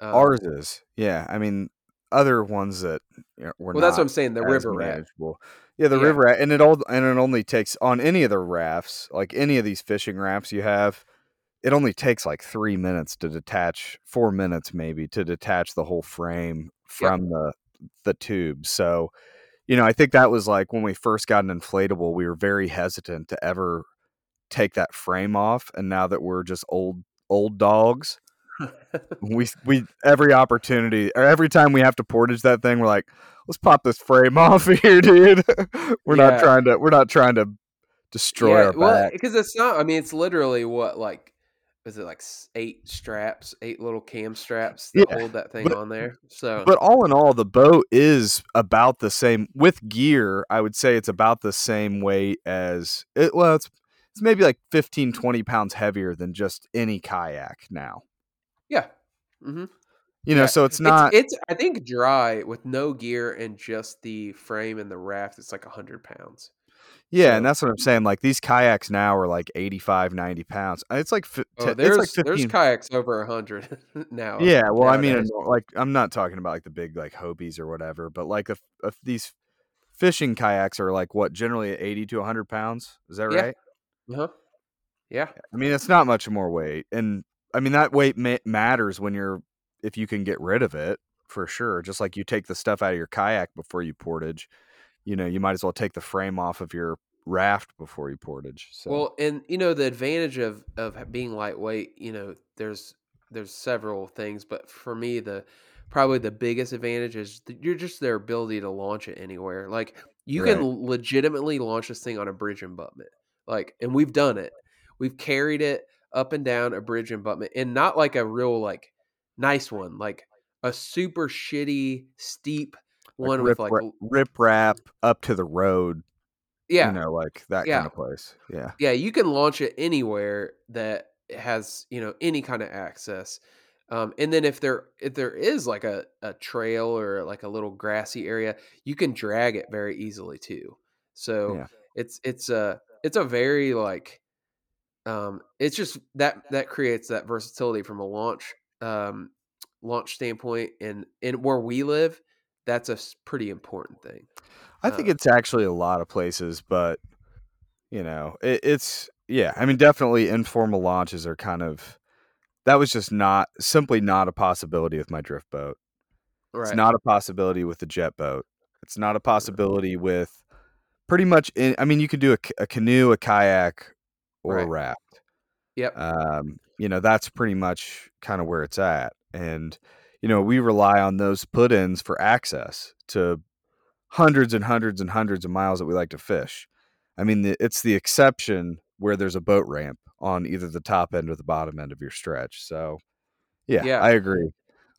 Um, Ours is, yeah. I mean, other ones that you know, were well, that's what I'm saying. The river raft. manageable. Yeah, the Yeah. river rat, and it all and it only takes on any of the rafts, like any of these fishing rafts you have, it only takes like three minutes to detach, four minutes maybe to detach the whole frame from the the tube. So, you know, I think that was like when we first got an inflatable, we were very hesitant to ever take that frame off, and now that we're just old old dogs, we we every opportunity or every time we have to portage that thing, we're like, let's pop this frame off here, dude. we're Yeah. not trying to we're not trying to destroy our well, back. because it's not. I mean, it's literally what like is it like eight straps, eight little cam straps that Yeah, hold that thing but- on there. So, But all in all, the boat is about the same with gear. I would say it's about the same weight as it. Well, it's it's maybe like 15, 20 pounds heavier than just any kayak now. yeah, Mm-hmm. You know, Yeah, so it's not. It's, it's I think dry with no gear and just the frame and the raft. It's like hundred pounds. Yeah, and that's what I'm saying. Like these kayaks now are like 85, 90 pounds. It's like Oh, there's it's like there's kayaks over hundred now. Yeah, well, I mean, like I'm not talking about like the big like Hobies or whatever, but like these fishing kayaks are like what generally 80 to 100 pounds. Is that Yeah. right? Uh-huh. Yeah, I mean, it's not much more weight, and I mean that weight ma- matters when you're if you can get rid of it. for sure. Just like you take the stuff out of your kayak before you portage, you know, you might as well take the frame off of your raft before you portage. So Well, and you know the advantage of of being lightweight, you know, there's there's several things, but for me the probably the biggest advantage is you're just their ability to launch it anywhere. Like you Right. can legitimately launch this thing on a bridge abutment. Like and we've done it. We've carried it up and down a bridge abutment and not like a real like nice one, like a super shitty steep like one rip, with like riprap up to the road, yeah, you know, like that Yeah. kind of place. Yeah. yeah, you can launch it anywhere that has you know any kind of access. Um, and then if there if there is like a, a trail or like a little grassy area, you can drag it very easily too. So Yeah. it's it's a it's a very like um, it's just that that creates that versatility from a launch um, launch standpoint, and and where we live, that's a pretty important thing. I think Uh, it's actually a lot of places, but you know, it, it's yeah. I mean, definitely informal launches are kind of that was just not simply not a possibility with my drift boat. It's not a possibility with the jet boat. It's not a possibility with pretty much. In, I mean, you could do a, a canoe, a kayak, or a raft. yep, Um, you know, that's pretty much kind of where it's at, and you know, we rely on those put-ins for access to hundreds and hundreds and hundreds of miles that we like to fish. I mean, the, it's the exception where there's a boat ramp on either the top end or the bottom end of your stretch. So, yeah, Yeah. I agree.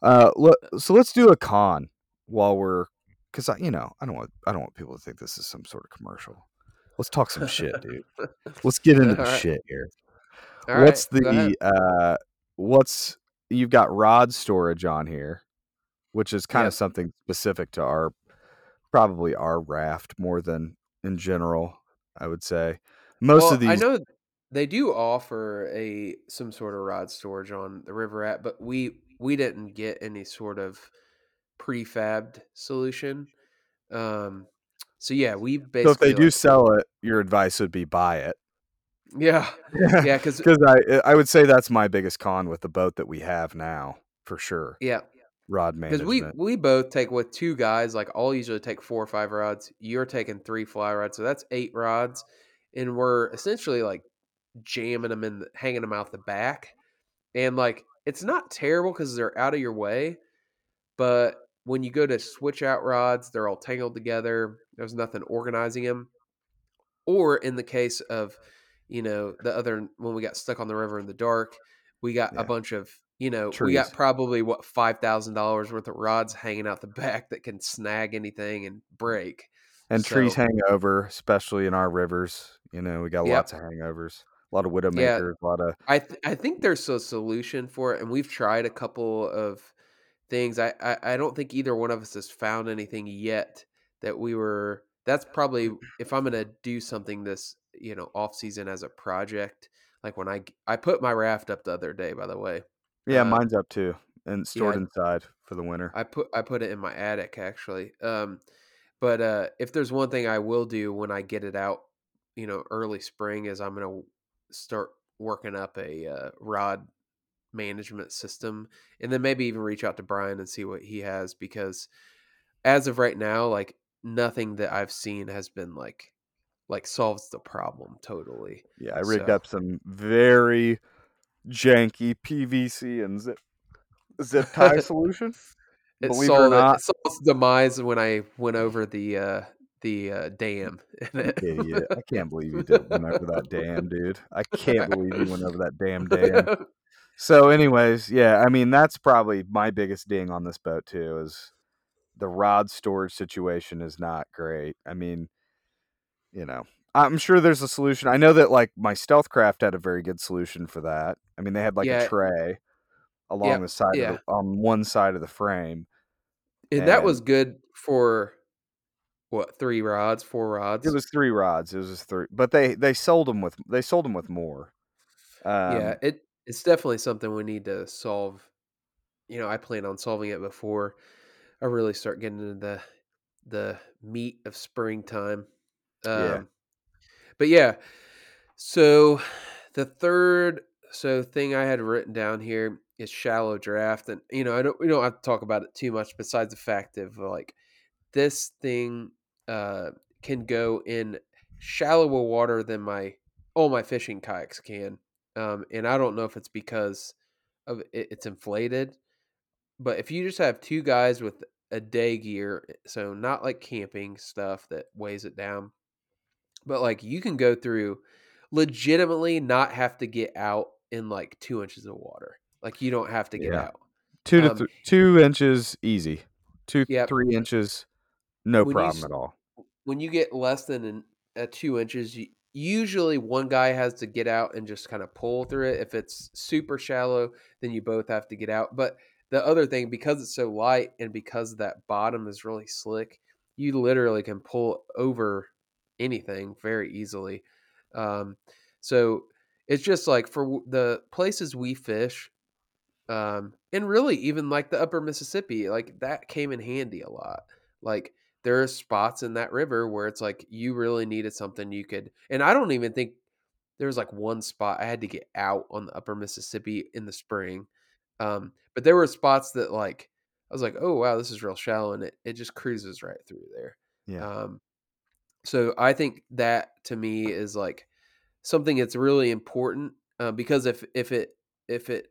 Uh, so let's do a con while we're, because I, you know, I don't want, I don't want people to think this is some sort of commercial. Let's talk some shit, dude. Let's get into the All right. shit here. All right, what's ahead. the, uh, what's you've got rod storage on here, which is kind Yep. of something specific to our probably our raft more than in general. I would say most well, of these. I know they do offer a some sort of rod storage on the River Rat, but we we didn't get any sort of prefabbed solution. Um, so yeah, we basically so if they do like- sell it, your advice would be buy it. Yeah, yeah, because because I eh, I would say that's my biggest con with the boat that we have now for sure. yeah, Rod Man, because we we both take with two guys. Like I'll usually take four or five rods. You're taking three fly rods, so that's eight rods, and we're essentially like jamming them in, the, hanging them out the back, and like it's not terrible because they're out of your way, but when you go to switch out rods, they're all tangled together. There's nothing organizing them. Or in the case of, you know, the other when we got stuck on the river in the dark, we got Yeah. a bunch of, you know, we got probably what five thousand dollars worth of rods hanging out the back that can snag anything and break. and trees hang over, especially in our rivers. You know, we got Yep. lots of hangovers, a lot of widowmakers, a lot of I th- I think there's a solution for it, and we've tried a couple of things. I, I I don't think either one of us has found anything yet that we were. That's probably if I'm gonna do something this you know off season as a project. Like when I I put my raft up the other day, by the way. yeah, Uh, mine's up too and stored I- inside for the winter. I put I put it in my attic actually. Um, but uh, if there's one thing I will do when I get it out, you know, early spring, is I'm gonna start working up a uh, rod management system, and then maybe even reach out to Brian and see what he has because as of right now, like nothing that I've seen has been like like solves the problem totally. yeah, I rigged so- up some very janky PVC and zip zip tie solution. It Believe it or solved not. it solved its demise when I went over the uh, the uh, dam. in it. Idiot. I can't believe you did went over that dam, dude. I can't believe you went over that damn dam. So, anyways, yeah, I mean that's probably my biggest ding on this boat too is the rod storage situation is not great. I mean, you know, I'm sure there's a solution. I know that like my stealth craft had a very good solution for that. I mean, they had like Yeah. a tray along Yep, the side yeah. of the, on one side of the frame. and that was good for what three rods, four rods. It was three rods. It was just three, but they they sold them with they sold them with more. Um, yeah, it it's definitely something we need to solve. You know, I plan on solving it before I really start getting into the the meat of springtime. Um, Yeah. But yeah, so the third so thing I had written down here is shallow draft, and you know I don't we don't have to talk about it too much. Besides the fact of like this thing uh, can go in shallower water than my all my fishing kayaks can, um, and I don't know if it's because of it, it's inflated, but if you just have two guys with a day gear, so not like camping stuff that weighs it down, but like you can go through legitimately not have to get out in like two inches of water. Like you don't have to get Yeah. out. Two to Um, th- two inches easy. Two Yep. three inches, no When problem s- at all. when you get less than an, uh, two inches, you, usually one guy has to get out and just kind of pull through it. If it's super shallow, then you both have to get out. But the other thing, because it's so light and because that bottom is really slick, you literally can pull over anything very easily. Um, so it's just like for the places we fish, um, and really even like the upper Mississippi, like that came in handy a lot. Like there are spots in that river where it's like you really needed something you could, and I don't even think there was like one spot I had to get out on the upper Mississippi in the spring. Um, but there were spots that like I was like, oh wow, this is real shallow, and it, it just cruises right through there. Yeah. Um, so I think that to me is like something that's really important uh, because if if it if it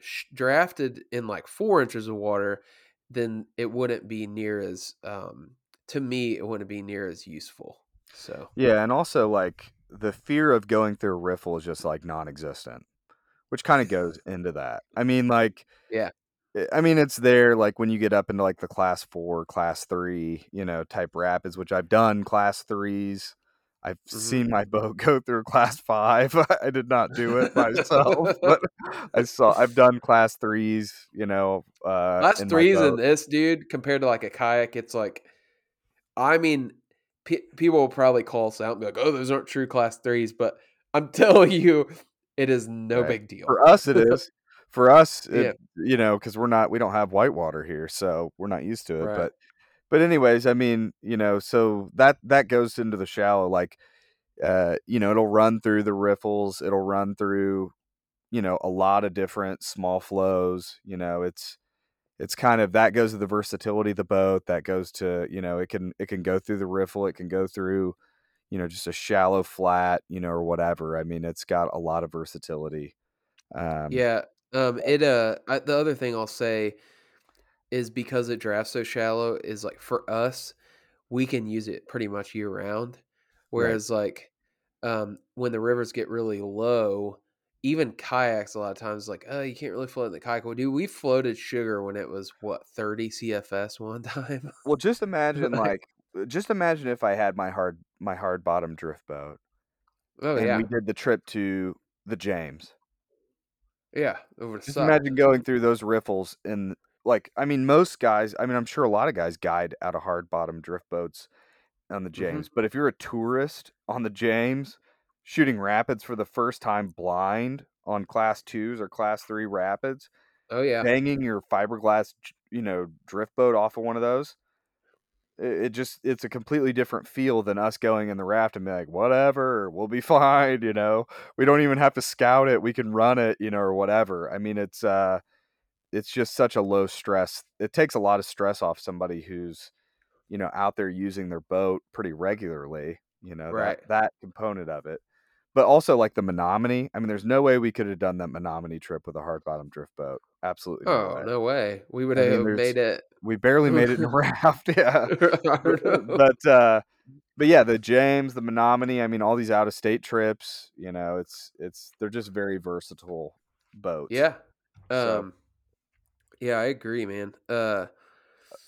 sh- drafted in like four inches of water, then it wouldn't be near as um, to me it wouldn't be near as useful. So Yeah, and also like the fear of going through a riffle is just like non-existent, which kind of goes into that. I mean, like, Yeah. I- mean, it's there like when you get up into like the class four, class three, you know, type rapids, which I've done class threes. I've Mhm. seen my boat go through class five. I did not do it myself, but I saw. I've done class threes. You know, uh, Class in threes in this, dude, compared to like a kayak, it's like, I mean, pe- people will probably call us out and be like, "Oh, those aren't true class threes, but I'm telling you, it is no Right. big deal. For us, it is. For us, it, Yeah. you know, because we're not, we don't have whitewater here, so we're not used to it. Right. But, but anyways, I mean, you know, so that that goes into the shallow, like, uh, you know, it'll run through the riffles, it'll run through, you know, a lot of different small flows. You know, it's it's kind of that goes to the versatility of the boat. That goes to, you know, it can it can go through the riffle, it can go through, you know, just a shallow flat, you know, or whatever. I mean, it's got a lot of versatility. Um, Yeah. Um. It. Uh. I, the other thing I'll say is because it drafts so shallow is like for us, we can use it pretty much year round. Whereas like, um, when the rivers get really low, even kayaks a lot of times like, oh, you can't really float in the kayak. Well, dude, we floated sugar when it was what thirty CFS one time. Well, just imagine Like- like, just imagine if I had my hard my hard bottom drift boat oh and yeah, we did the trip to the James. Yeah. Just imagine going through those riffles and like I mean most guys, I mean I'm sure a lot of guys guide out of hard bottom drift boats on the Mhm. James, but if you're a tourist on the James shooting rapids for the first time blind on class 2s or class 3 rapids, Oh yeah. banging your fiberglass, you know, drift boat off of one of those, it, just it's a completely different feel than us going in the raft and be like, whatever, we'll be fine, you know. We don't even have to scout it, we can run it, you know, or whatever. I mean, it's uh it's just such a low stress. It takes a lot of stress off somebody who's, you know, out there using their boat pretty regularly, you know, Right. that that component of it. But also like the Menominee. I mean, there's no way we could have done that Menominee trip with a hard bottom drift boat. Absolutely no Oh way. no way. We would I have there's- made it. We barely made it in a raft, yeah. I don't know. But uh but yeah, the James, the Menominee, I mean all these out of state trips, you know, it's it's they're just very versatile boats. Yeah. So- Um Yeah, I agree, man. Uh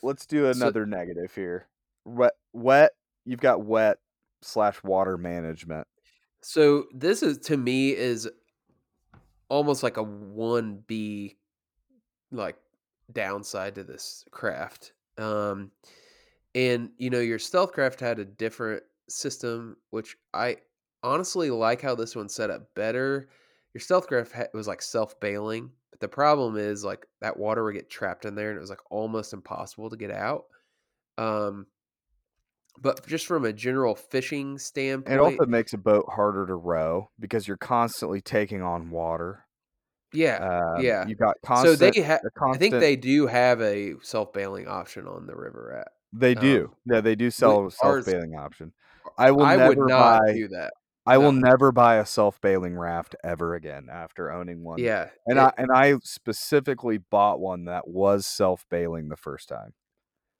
Let's do So- another negative here. Wet wet, you've got wet slash water management. So this is to me is almost like a 1B like downside to this craft. Um and you know your stealth craft had a different system which I honestly like how this one set up better. Your stealth craft ha- was like self-bailing, but the problem is like that water would get trapped in there and it was like almost impossible to get out. Um but just from a general fishing standpoint, It also makes a boat harder to row because you're constantly taking on water. Yeah, Um, yeah. You got So they ha- a I constant think they do have a self bailing option on the River Rat. They do. Um, yeah, they do sell a self bailing option. I will I never buy. do that. I will never buy a self bailing raft ever again after owning one. Yeah, And it- I and I specifically bought one that was self bailing the first time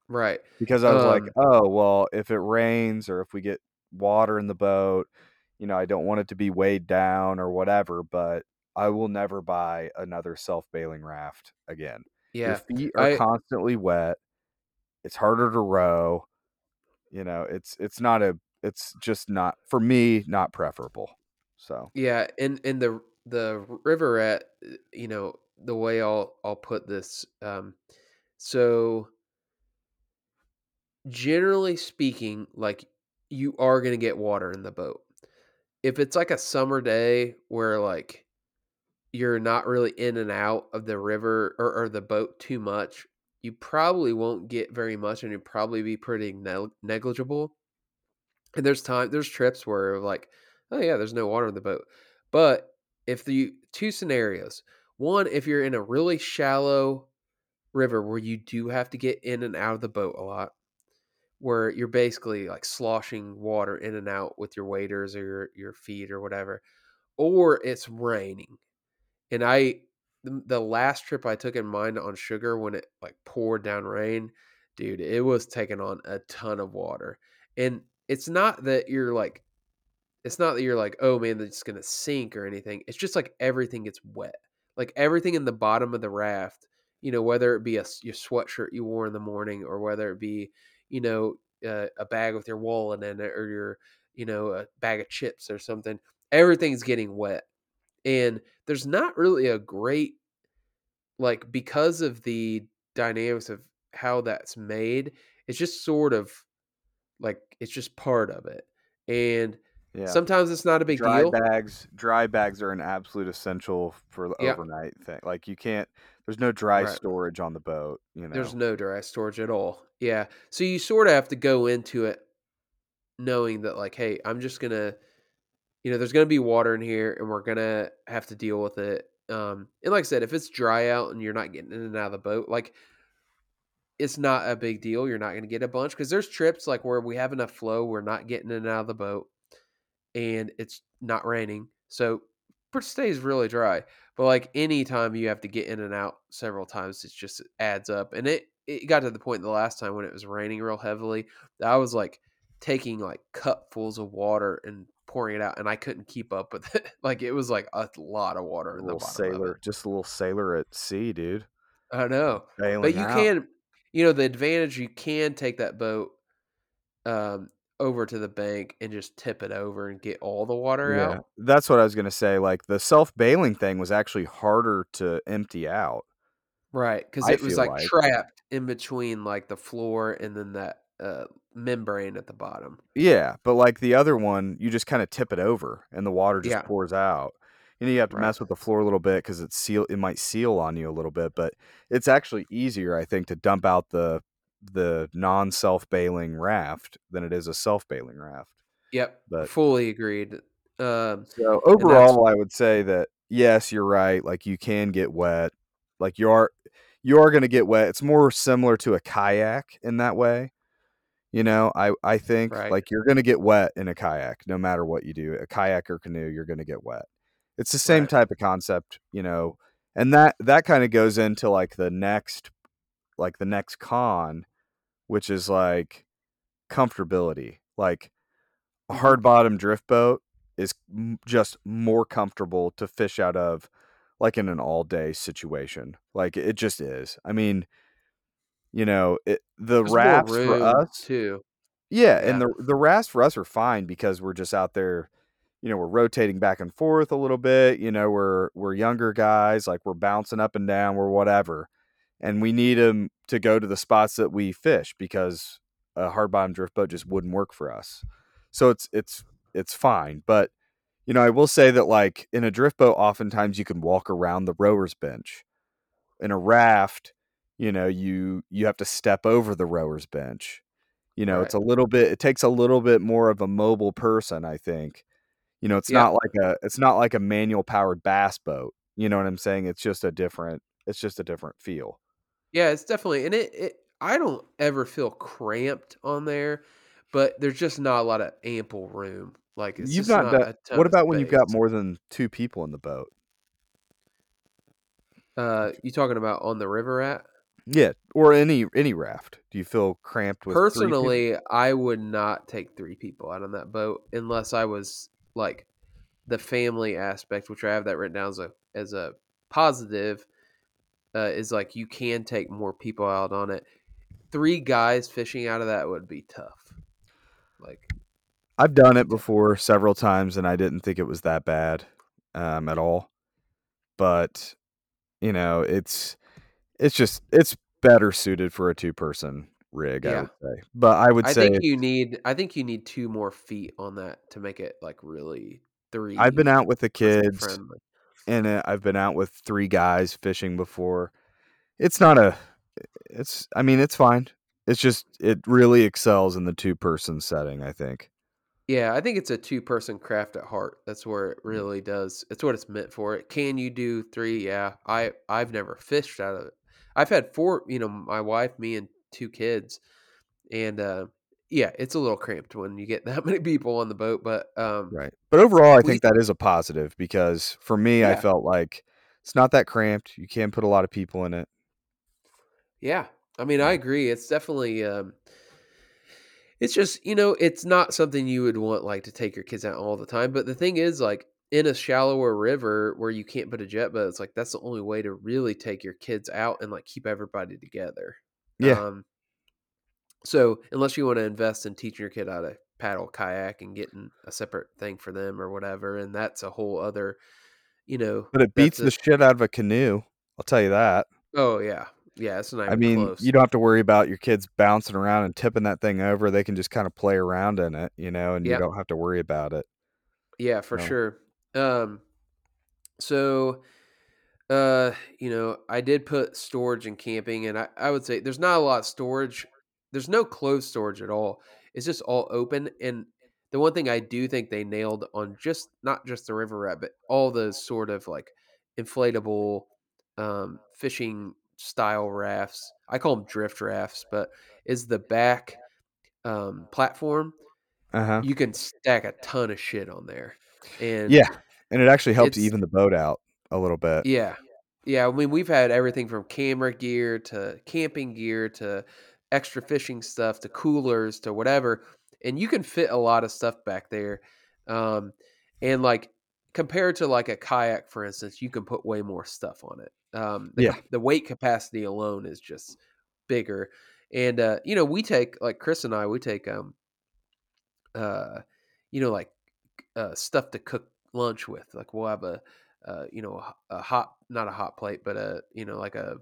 right. because I was like, Um, oh well, if it rains or if we get water in the boat, you know, I don't want it to be weighed down or whatever. But I will never buy another self bailing raft again. Your Yeah, feet are I- constantly wet. It's harder to row. You know, it's it's not a it's just not for me not preferable. So yeah, and in the the River Rat, uh, you know, the way I'll I'll put this, um, so generally speaking, like you are gonna get water in the boat. If it's like a summer day where like you're not really in and out of the river or, or the boat too much, you probably won't get very much and you'll probably be pretty neg- negligible. And there's time, there's trips where like, oh yeah, there's no water in the boat. But if the two scenarios, one, if you're in a really shallow river where you do have to get in and out of the boat a lot, where you're basically like sloshing water in and out with your waders or your, your feet or whatever, or it's raining. And I, the, last trip I took in mine on sugar when it like poured down rain, dude, it was taking on a ton of water. And it's not that you're like, it's not that you're like, oh man, it's gonna sink or anything. It's just like everything gets wet. Like everything in the bottom of the raft, you know, whether it be a, your sweatshirt you wore in the morning or whether it be, you know, uh, a bag with your wallet in it or your, you know, a bag of chips or something, everything's getting wet. And there's not really a great like because of the dynamics of how that's made, it's just sort of like it's just part of it. And yeah. sometimes it's not a big dry deal. bags dry bags are an absolute essential for the overnight thing. Like you can't there's no dry Right. storage on the boat, you know. There's no dry storage at all. Yeah. So you sort of have to go into it knowing that like, hey, I'm just gonna you know, there's gonna be water in here and we're gonna have to deal with it. Um and like I said, if it's dry out and you're not getting in and out of the boat, like it's not a big deal. You're not going to get a bunch because there's trips like where we have enough flow, we're not getting in and out of the boat, and it's not raining, so it stays really dry. But like anytime you have to get in and out several times, it just adds up. And it it got to the point the last time when it was raining real heavily that I was like taking like cupfuls of water and pouring it out, and I couldn't keep up with it. like it was like a lot of water in the bottom sailor, just a little sailor at sea, dude. I know. Bailing But you out. can, you know, the advantage you can take that boat um, over to the bank and just tip it over and get all the water Yeah, out. that's what I was gonna say. Like the self bailing thing was actually harder to empty out. Right. Because I it was like, like. trapped in between like the floor and then that uh, membrane at the bottom. Yeah, but like the other one, you just kind of tip it over and the water just Yeah. pours out. You know, you have to Right. mess with the floor a little bit because it's seal. It might seal on you a little bit, but it's actually easier, I think, to dump out the the non self bailing raft than it is a self bailing raft. Yep. But- fully agreed. Um, So overall, I would say that yes, you're right. Like you can get wet. Like you are you are going to get wet. It's more similar to a kayak in that way. You know, I I think Right. like you're going to get wet in a kayak no matter what you do. A kayak or canoe, you're going to get wet. It's the same Right. type of concept, you know. And that that kind of goes into like the next like the next con, which is like comfortability. Like a Mhm. hard bottom drift boat is m- just more comfortable to fish out of like in an all day situation like it just is i mean you know it, the there's rafts for us too. yeah, Yeah. and the the rafts for us are fine because we're just out there you know we're rotating back and forth a little bit you know we're we're younger guys like we're bouncing up and down we're whatever and we need them to go to the spots that we fish because a hard bottom drift boat just wouldn't work for us so it's it's it's fine but you know i will say that like in a drift boat oftentimes you can walk around the rower's bench in a raft you know you you have to step over the rower's bench you know it's a little bit it takes a little bit more of a mobile person i think you know it's Yeah. not like a it's not like a manual powered bass boat You know what I'm saying? It's just a different. It's just a different feel. Yeah, it's definitely and it, it I don't ever feel cramped on there, but there's just not a lot of ample room. Like it's you've just not not, ton What about when you've got more than two people in the boat? Uh, you talking about on the river rat? Yeah, or any any raft. Do you feel cramped with three people? Personally, I would not take three people out on that boat unless I was like the family aspect, which I have that written down as a as a positive. Uh, is like you can take more people out on it. Three guys fishing out of that would be tough. Like I've done it before several times, and I didn't think it was that bad um, at all. But you know, it's it's just it's better suited for a two person rig, I would say. But I would I say think you need I think you need two more feet on that to make it like really three. I've been out with the kids, friendly. And uh, I've been out with three guys fishing before. It's not a. It's. I mean, it's fine. It's just it really excels in the two person setting. I think. Yeah, I think it's a two person craft at heart. That's where it really does. It's what it's meant for. It can you do three? Yeah, I I've never fished out of it. I've had four. You know, my wife, me, and two kids, and uh, yeah, it's a little cramped when you get that many people on the boat. But um, Right. But overall, I We- think that is a positive because for me, I felt like it's not that cramped. You can put a lot of people in it. Yeah, I mean, I agree. It's definitely. Um, it's just you know, it's not something you would want like to take your kids out all the time. But the thing is, like in a shallower river where you can't put a jet boat, it's like that's the only way to really take your kids out and like keep everybody together. Yeah. Um, so unless you want to invest in teaching your kid how to paddle kayak and getting a separate thing for them or whatever, and that's a whole other, you know. But it beats the shit out of a canoe. I'll tell you that. oh yeah, yeah. It's not. I mean, close. you don't have to worry about your kids bouncing around and tipping that thing over. They can just kind of play around in it, you know, and Yeah. you don't have to worry about it. Yeah, for No. sure. Um, so, uh, you know, I did put storage and camping, and I, I would say there's not a lot of storage. There's no closed storage at all. It's just all open. And the one thing I do think they nailed on just not just the river rat, but all the sort of like inflatable um, fishing style rafts. I call them drift rafts, but is the back um, platform. Uh huh. You can stack a ton of shit on there. And Yeah, and it actually helps even the boat out a little bit. Yeah. Yeah. I mean, we've had everything from camera gear to camping gear to extra fishing stuff to coolers to whatever. And you can fit a lot of stuff back there. Um, and like compared to like a kayak, for instance, you can put way more stuff on it. Um, the, Yeah. the weight capacity alone is just bigger. And, uh, you know, we take like Chris and I, we take, um, uh, you know, like uh, stuff to cook lunch with. Like we'll have a, uh, you know, a hot, not a hot plate, but a, you know, like a,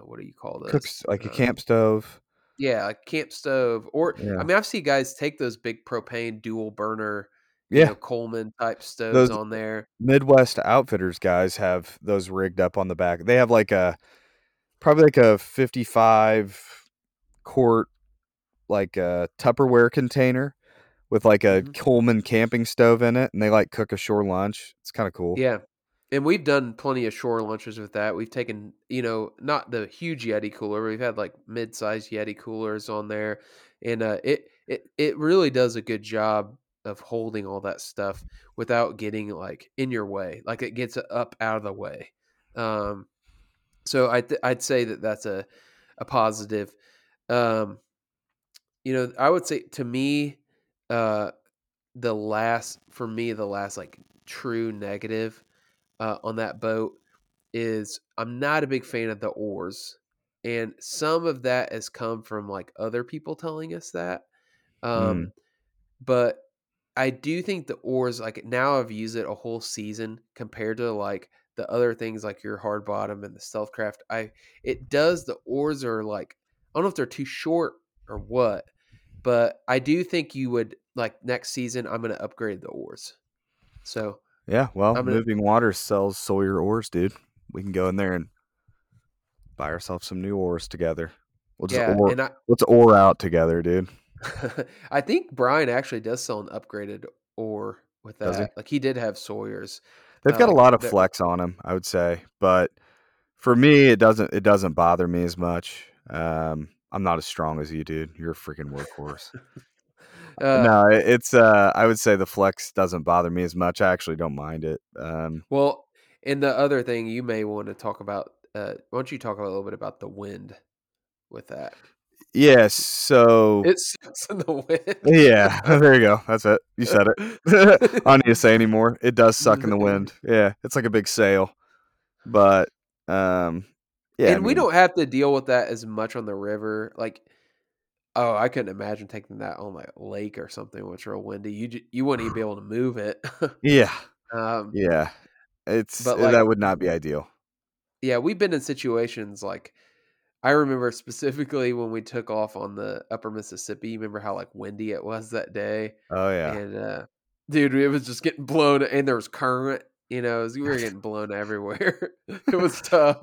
uh, what do you call those? Cooks like a Uh, camp stove. Yeah, a camp stove. Or Yeah. I mean, I've seen guys take those big propane dual burner, you Yeah, know, Coleman type stoves Those- on there. Midwest Outfitters guys have those rigged up on the back. They have like a probably like a 55 quart like a Tupperware container with like a Mhm. Coleman camping stove in it and they like cook a shore lunch. It's kind of cool. Yeah. And we've done plenty of shore lunches with that. We've taken, you know, not the huge Yeti cooler. We've had like mid-sized Yeti coolers on there, and uh, it it it really does a good job of holding all that stuff without getting like in your way. Like it gets up out of the way. Um, so I th- I'd say that that's a a positive. Um, you know, I would say to me, uh, the last for me the last like true negative uh, on that boat is I'm not a big fan of the oars, and some of that has come from like other people telling us that. Um, But I do think the oars, like now I've used it a whole season compared to like the other things like your hard bottom and the stealthcraft. I it does the oars are like I don't know if they're too short or what, but I do think you would like next season I'm going to upgrade the oars. So Yeah, well, I'm gonna- Moving Water sells Sawyer oars, dude. We can go in there and buy ourselves some new oars together. We'll just yeah, oar, and I let's oar out together, dude. I think Brian actually does sell an upgraded oar with Does he? that. Like he did have Sawyer's. They've got a um, lot of that- flex on them, I would say, but for me, it doesn't it doesn't bother me as much. Um, I'm not as strong as you, dude. You're a freaking workhorse. uh, no, it's uh, I would say the flex doesn't bother me as much. I actually don't mind it. Um, Well, and the other thing you may want to talk about, uh, why don't you talk a little bit about the wind with that? yes, so It sucks in the wind. yeah, there you go. That's it. You said it. I don't need to say anymore. It does suck in the wind. Yeah, it's like a big sail, but um, yeah, I and we don't have to deal with that as much on the river. Like, oh, I couldn't imagine taking that on like a lake or something which real windy. You ju- you wouldn't even be able to move it. Yeah, um, yeah. It's But, uh, like- that would not be ideal. yeah, we've been in situations like I remember specifically when we took off on the Upper Mississippi. You remember how like windy it was that day, Oh yeah. and uh, dude, it was just getting blown, and there was current. You know, was- we were getting blown everywhere. it was tough.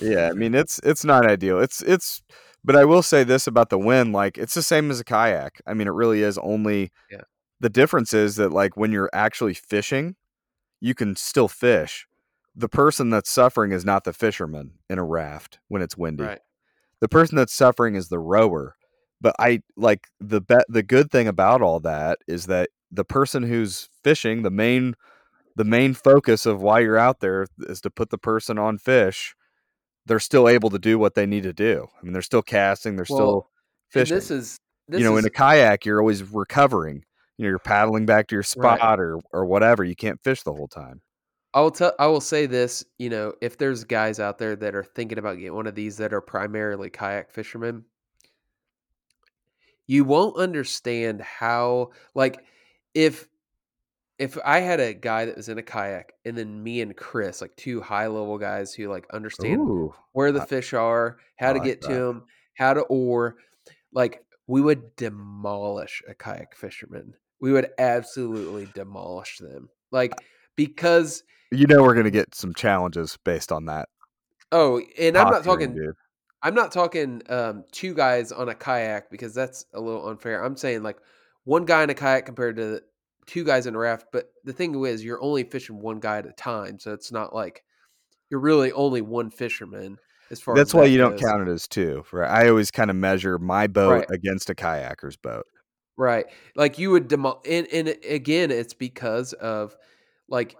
yeah i mean it's it's not ideal it's it's but i will say this about the wind like it's the same as a kayak i mean it really is only Yeah. the difference is that like when you're actually fishing you can still fish the person that's suffering is not the fisherman in a raft when it's windy right. the person that's suffering is the rower but i like the bet the good thing about all that is that the person who's fishing the main the main focus of why you're out there is to put the person on fish they're still able to do what they need to do i mean they're still casting they're Well, still fishing this is this you know is, in a kayak you're always recovering you know you're paddling back to your Right. spot or or whatever you can't fish the whole time I will tell. I will say this. You know, if there's guys out there that are thinking about getting one of these that are primarily kayak fishermen, you won't understand how. Like, if if I had a guy that was in a kayak, and then me and Chris, like two high level guys who like understand Ooh, where the I- fish are, how I to like get to them, how to oar, like we would demolish a kayak fisherman. We would absolutely demolish them. Like because you know we're gonna get some challenges based on that oh, and I'm not talking dude. I'm not talking um, two guys on a kayak because that's a little unfair. I'm saying like one guy in a kayak compared to two guys in a raft. But the thing is, you're only fishing one guy at a time, so it's not like you're really only one fisherman. As far that's as why that you don't count it as two right i always kind of measure my boat Right. against a kayaker's boat Right. Like you would demo and, and again, it's because of like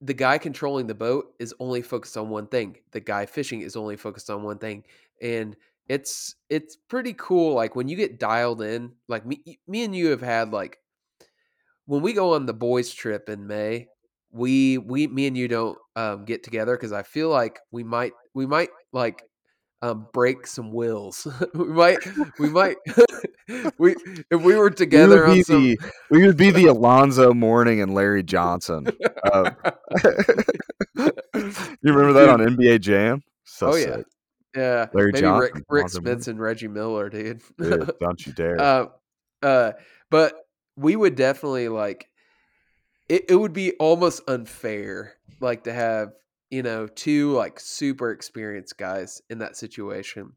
the guy controlling the boat is only focused on one thing. The guy fishing is only focused on one thing. And it's it's pretty cool. Like when you get dialed in, like me me and you have had like when we go on the boys trip in May, we we me and you don't um, get together because I feel like we might we might like um, break some wills. we might we might we if we were we together would, on some. the, we would be the alonzo mourning and larry johnson you remember that on nba jam so oh yeah, sick. yeah. Larry Maybe Rick, Johnson, Rik Smits and Reggie Miller, dude. Dude, don't you dare uh, uh, but we would definitely like it. It would be almost unfair, like to have you know two like super experienced guys in that situation.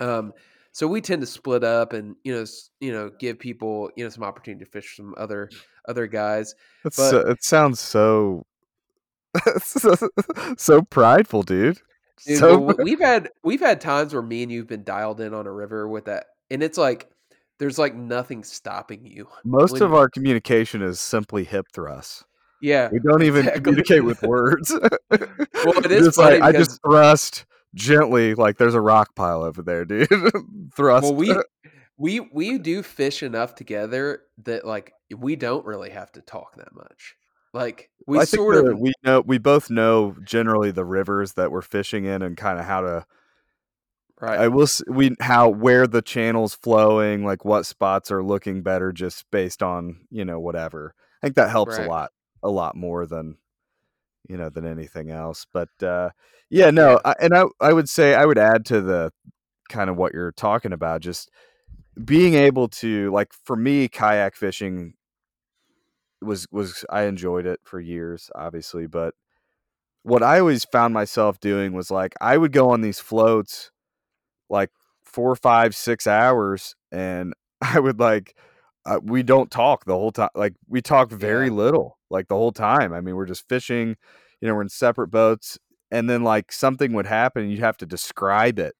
Um, so we tend to split up and you know you know give people you know some opportunity to fish some other other guys. But- so, it sounds so so, so prideful dude Dude, so we've had we've had times where me and you've been dialed in on a river with that, and it's like there's like nothing stopping you. most when- of our communication is simply hip thrusts Yeah, we don't even Exactly. communicate with words well it is just like funny i just thrust gently like there's a rock pile over there dude thrust well we we we do fish enough together that like we don't really have to talk that much. Like we think sort of we know we both know generally the rivers that we're fishing in and kind of how to right. I will s- we how where the channel's flowing, like what spots are looking better just based on, you know, whatever. I think that helps Right. a lot a lot more than you know than anything else. But uh yeah, no, I, and I I would say I would add to the kind of what you're talking about just being able to like for me kayak fishing was was I enjoyed it for years obviously, but what I always found myself doing was like I would go on these floats like four, five, six hours, and I would like uh, we don't talk the whole time. Like we talk very Yeah. little. like the whole time. I mean, we're just fishing, you know, we're in separate boats, and then like something would happen, and you'd have to describe it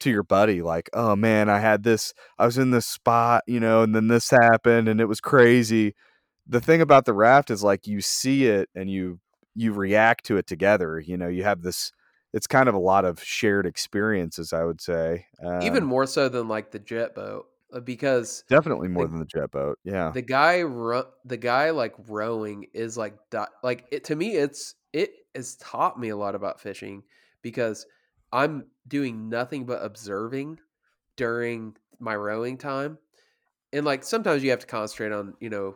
to your buddy, like, oh man, I had this, I was in this spot, you know, and then this happened, and it was crazy. The thing about the raft is like you see it and you you react to it together. You know, you have this. It's kind of a lot of shared experiences, I would say. Even Um, more so than like the jet boat, uh, because definitely more the- than the jet boat. Yeah. the guy ro- the guy like rowing is like di- like it to me it's it has taught me a lot about fishing because i'm doing nothing but observing during my rowing time and like sometimes you have to concentrate on you know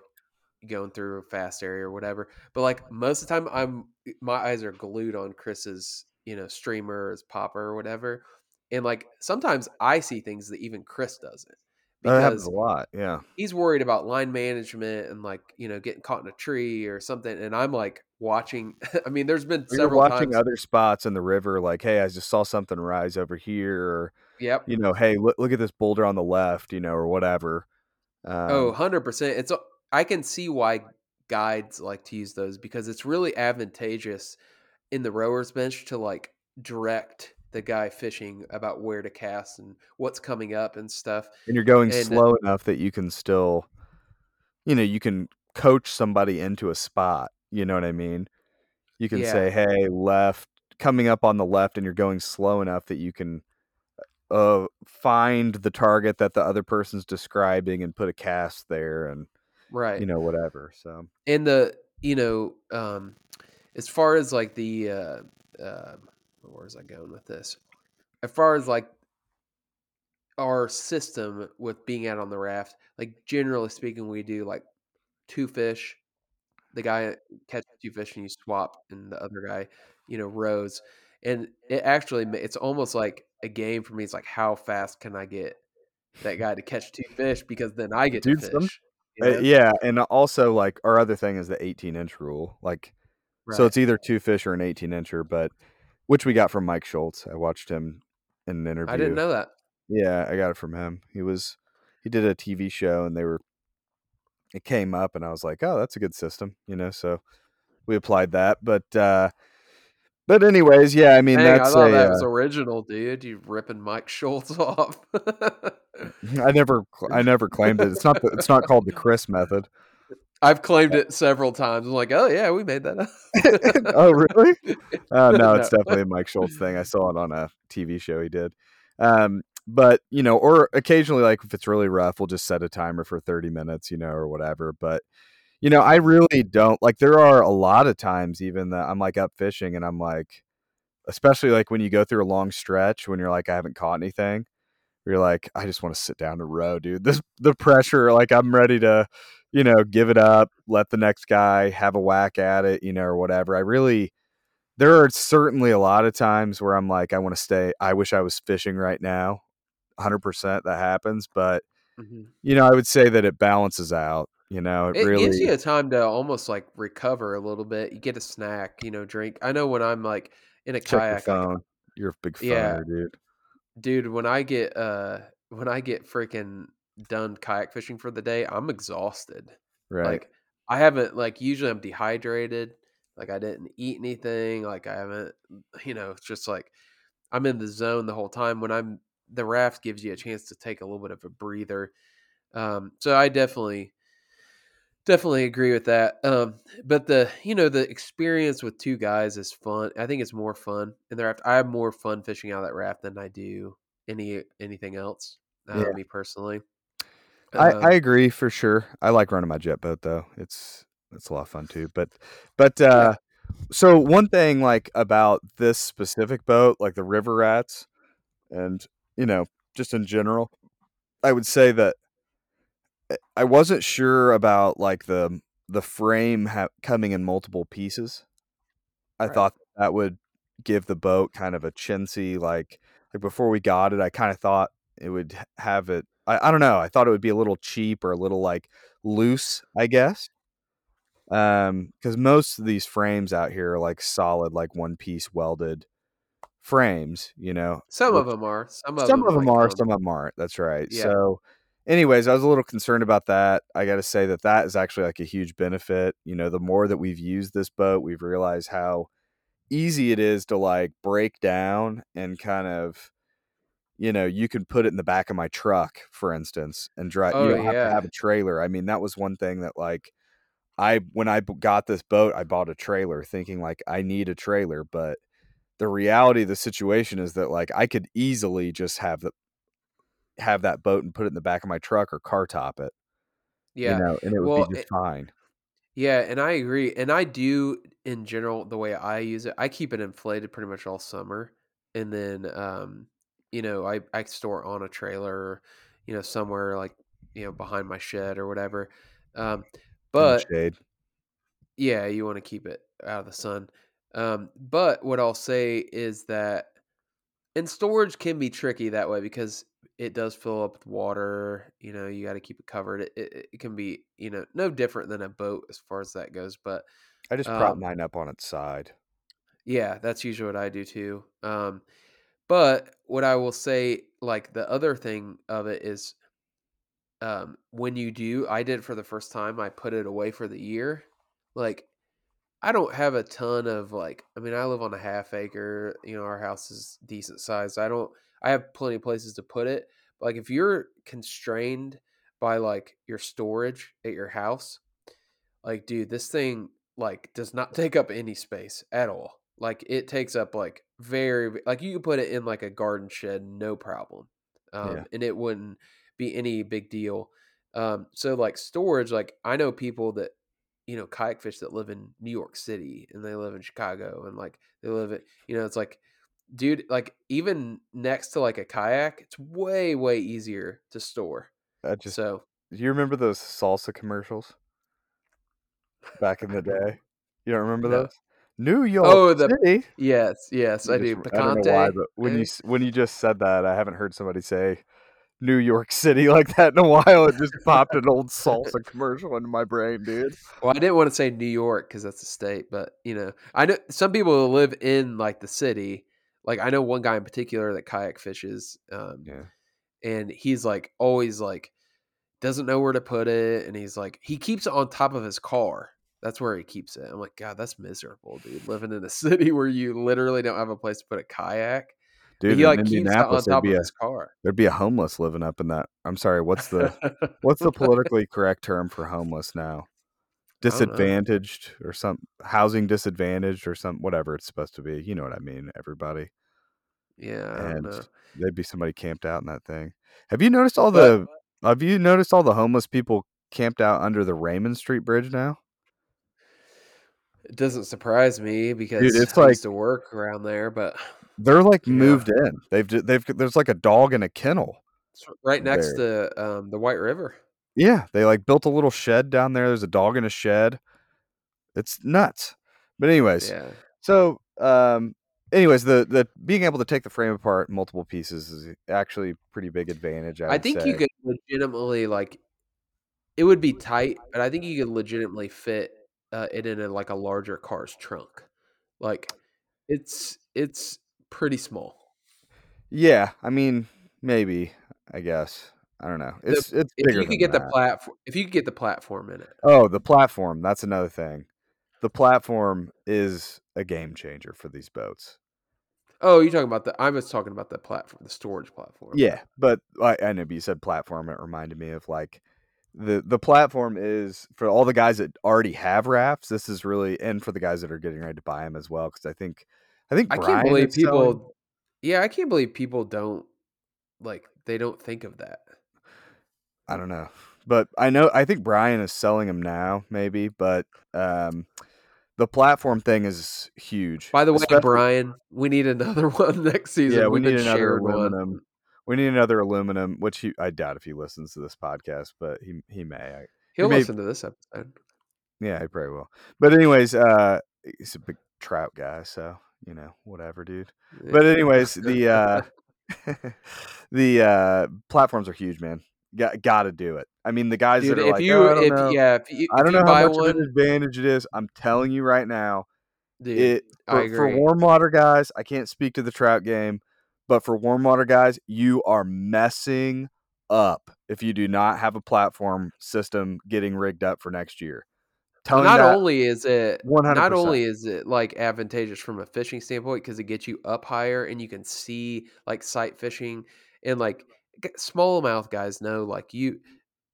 going through a fast area or whatever but like most of the time i'm my eyes are glued on chris's you know streamer or popper or whatever and like sometimes i see things that even chris doesn't that happens a lot. Yeah. he's worried about line management and like you know getting caught in a tree or something and i'm like watching i mean there's been Or several watching times other spots in the river, like, hey, I just saw something rise over here, or yep you know, hey, look, look at this boulder on the left, you know, or whatever. Um, oh 100% it's i can see why guides like to use those because it's really advantageous in the rowers bench to like direct the guy fishing about where to cast and what's coming up and stuff and you're going and- uh slow enough that you can still, you know, you can coach somebody into a spot. You know what I mean? You can Yeah. say, hey, left, coming up on the left, and you're going slow enough that you can uh, find the target that the other person's describing and put a cast there and, right you know, whatever. So, and the you know um as far as like the uh uh where's i going with this as far as like our system with being out on the raft like generally speaking we do like two fish the guy catches two fish and you swap and the other guy you know rows and it actually it's almost like a game for me it's like how fast can i get that guy to catch two fish because then i get Dude, to some- fish you uh, yeah. And also, like, our other thing is the 18 inch rule. Like, so it's either two fish or an 18 incher, but which we got from Mike Schultz. I watched him in an interview. i didn't know that Yeah, I got it from him. He was he did a TV show and they were it came up and I was like, "Oh, that's a good system," you know, so we applied that. But uh but anyways, yeah, I mean Dang, I that's thought a, that uh, was original, dude. You ripping Mike Schultz off. I never I never claimed it. It's not the, it's not called the Chris method. I've claimed it several times. I'm like, oh yeah, we made that up. oh, really? Uh, no, it's No. definitely a Mike Schultz thing. I saw it on a TV show he did. Um, but you know, or occasionally, like if it's really rough, we'll just set a timer for 30 minutes, you know, or whatever. But you know, I really don't like. There are a lot of times even that I'm like up fishing and I'm like, especially like when you go through a long stretch when you're like, I haven't caught anything. You're like, I just want to sit down and row, dude. This the pressure, like I'm ready to, you know, give it up, let the next guy have a whack at it, you know, or whatever. I really there are certainly a lot of times where I'm like, I want to stay. I wish I was fishing right now. 100% that happens. But, Mhm. you know, I would say that it balances out. You know, it, It really. gives you a time to almost like recover a little bit. You get a snack, you know, drink. I know when I'm like in a check your kayak, like. You're a big phoner, Yeah. dude. dude, when I get uh when I get freaking done kayak fishing for the day, I'm exhausted. Right. Like I haven't like usually I'm dehydrated. Like I didn't eat anything. Like I haven't you know, it's just like I'm in the zone the whole time. When I'm the raft gives you a chance to take a little bit of a breather. Um so I definitely definitely agree with that. Um but the you know, the experience with two guys is fun. I think it's more fun in the raft. I have more fun fishing out of that raft than I do any anything else. Uh, Yeah. me personally. I, Um, I agree for sure. I like running my jet boat though. It's it's a lot of fun too. But but uh so one thing like about this specific boat, like the river rats, and you know, just in general, I would say that I- I wasn't sure about like the the frame ha- coming in multiple pieces. I Right. thought that would give the boat kind of a chintzy like like before we got it. I kind of thought it would have it. I, I don't know. I thought it would be a little cheap or a little like loose. I guess. Um, because most of these frames out here are like solid, like one piece welded frames. You know, some of them are. Some of some them, of them like, are, come- some of them aren't. That's right. Yeah. So, anyways, I was a little concerned about that. I got to say that that is actually like a huge benefit. You know, the more that we've used this boat, we've realized how easy it is to like break down and kind of you know, you can put it in the back of my truck, for instance, and drive. Oh, you don't have yeah. to have a trailer. I mean, that was one thing that like I when I got this boat, I bought a trailer, thinking like I need a trailer, but the reality of the situation is that like I could easily just have the have that boat and put it in the back of my truck or car top it, Yeah. you know, and it would Well, be it- just fine. Yeah, and I agree. And I do in general the way I use it, I keep it inflated pretty much all summer. And then um, you know, I I store on a trailer, you know, somewhere like, you know, behind my shed or whatever. Um, but yeah, you want to keep it out of the sun. Um, but what I'll say is that and storage can be tricky that way because it does fill up with water. You know, you got to keep it covered. It, it, it can be, you know, no different than a boat as far as that goes. But I just prop um, mine up on its side. yeah, that's usually what I do too. Um, but what I will say, like the other thing of it is, um, when you do, I did for the first time. I put it away for the year. Like I don't have a ton of like. I mean, I live on a half acre. You know, our house is decent sized. I don't. I have plenty of places to put it. But like, if you're constrained by like your storage at your house, like, dude, this thing like does not take up any space at all. Like, it takes up like very like you could put it in like a garden shed, no problem, um, Yeah. and it wouldn't be any big deal. Um, so like storage, like I know people that you know kayak fish that live in New York City and they live in Chicago and like they live it, you know, it's like dude, like even next to like a kayak, it's way way easier to store. I just So do you remember those salsa commercials back in the day? You don't remember No. those? New York Oh, the- City. yes, yes, I just- do. I don't know why, but when you when you just said that, I haven't heard somebody say New York City like that in a while. It just popped an old salsa commercial into my brain, dude. Well, I didn't want to say New York because that's a state, but you know, I know some people live in like the city. Like I know one guy in particular that kayak fishes, um, Yeah. and he's like always like doesn't know where to put it, and he's like he keeps it on top of his car. That's where he keeps it. I'm like, God, that's miserable, dude. Living in a city where you literally don't have a place to put a kayak. Dude, he in like keeps it on Indianapolis, there'd top be of a his car. there'd be a homeless living up in that. I'm sorry, what's the what's the politically correct term for homeless now? I don't know. Disadvantaged or some housing disadvantaged or some whatever it's supposed to be. You know what I mean, everybody. yeah, and there'd be somebody camped out in that thing. Have you noticed all But- the have you noticed all the homeless people camped out under the Raymond Street Bridge now? It doesn't surprise me because it's I like- used to work around there, but They're like Yeah. moved in. They've they've there's like a dog in a kennel. it's right next to um, the White River. Yeah, they like built a little shed down there. There's a dog in a shed. It's nuts. But anyways, Yeah. so um anyways, the the being able to take the frame apart multiple pieces is actually pretty big advantage. I, I think you could legitimately like it would be tight, but I think you could legitimately fit uh, it in a, like a larger car's trunk. Like it's it's pretty small. Yeah, I mean, maybe. I guess I don't know. The- It's it's If you could get the platform, if you could get the platform in it, Oh, the platform. That's another thing. The platform is a game changer for these boats. oh, you're talking about the. I was talking about the platform, the storage platform. Yeah, but I, I know but you said platform. It reminded me of like the the platform is for all the guys that already have rafts. This is really and for the guys that are getting ready to buy them as well. Because I think I think I can't Brian believe is selling- people. Yeah, I can't believe people don't like they don't think of that. I don't know, but I know I think Brian is selling them now, maybe. But um, the platform thing is huge. By the way, especially- Brian, we need another one next season. Yeah, we been need another one. We need another aluminum, which he, I doubt if he listens to this podcast, but he he may. I, He'll may- listen to this episode. yeah, he probably will. But anyways, uh, he's a big trout guy, so you know, whatever, dude. But anyways, the uh, the uh, platforms are huge, man. Got got to do it. I mean, the guys Dude, that are if like, you, "Oh, I don't if know. yeah, if you, I if don't you know how much of one, an advantage it is. I'm telling you right now, dude, it I for, for warm water guys, I can't speak to the trout game, but for warm water guys, you are messing up if you do not have a platform system getting rigged up for next year. Telling not only is it 100%. only is it like advantageous from a fishing standpoint because it gets you up higher and you can see like sight fishing and like smallmouth guys know like you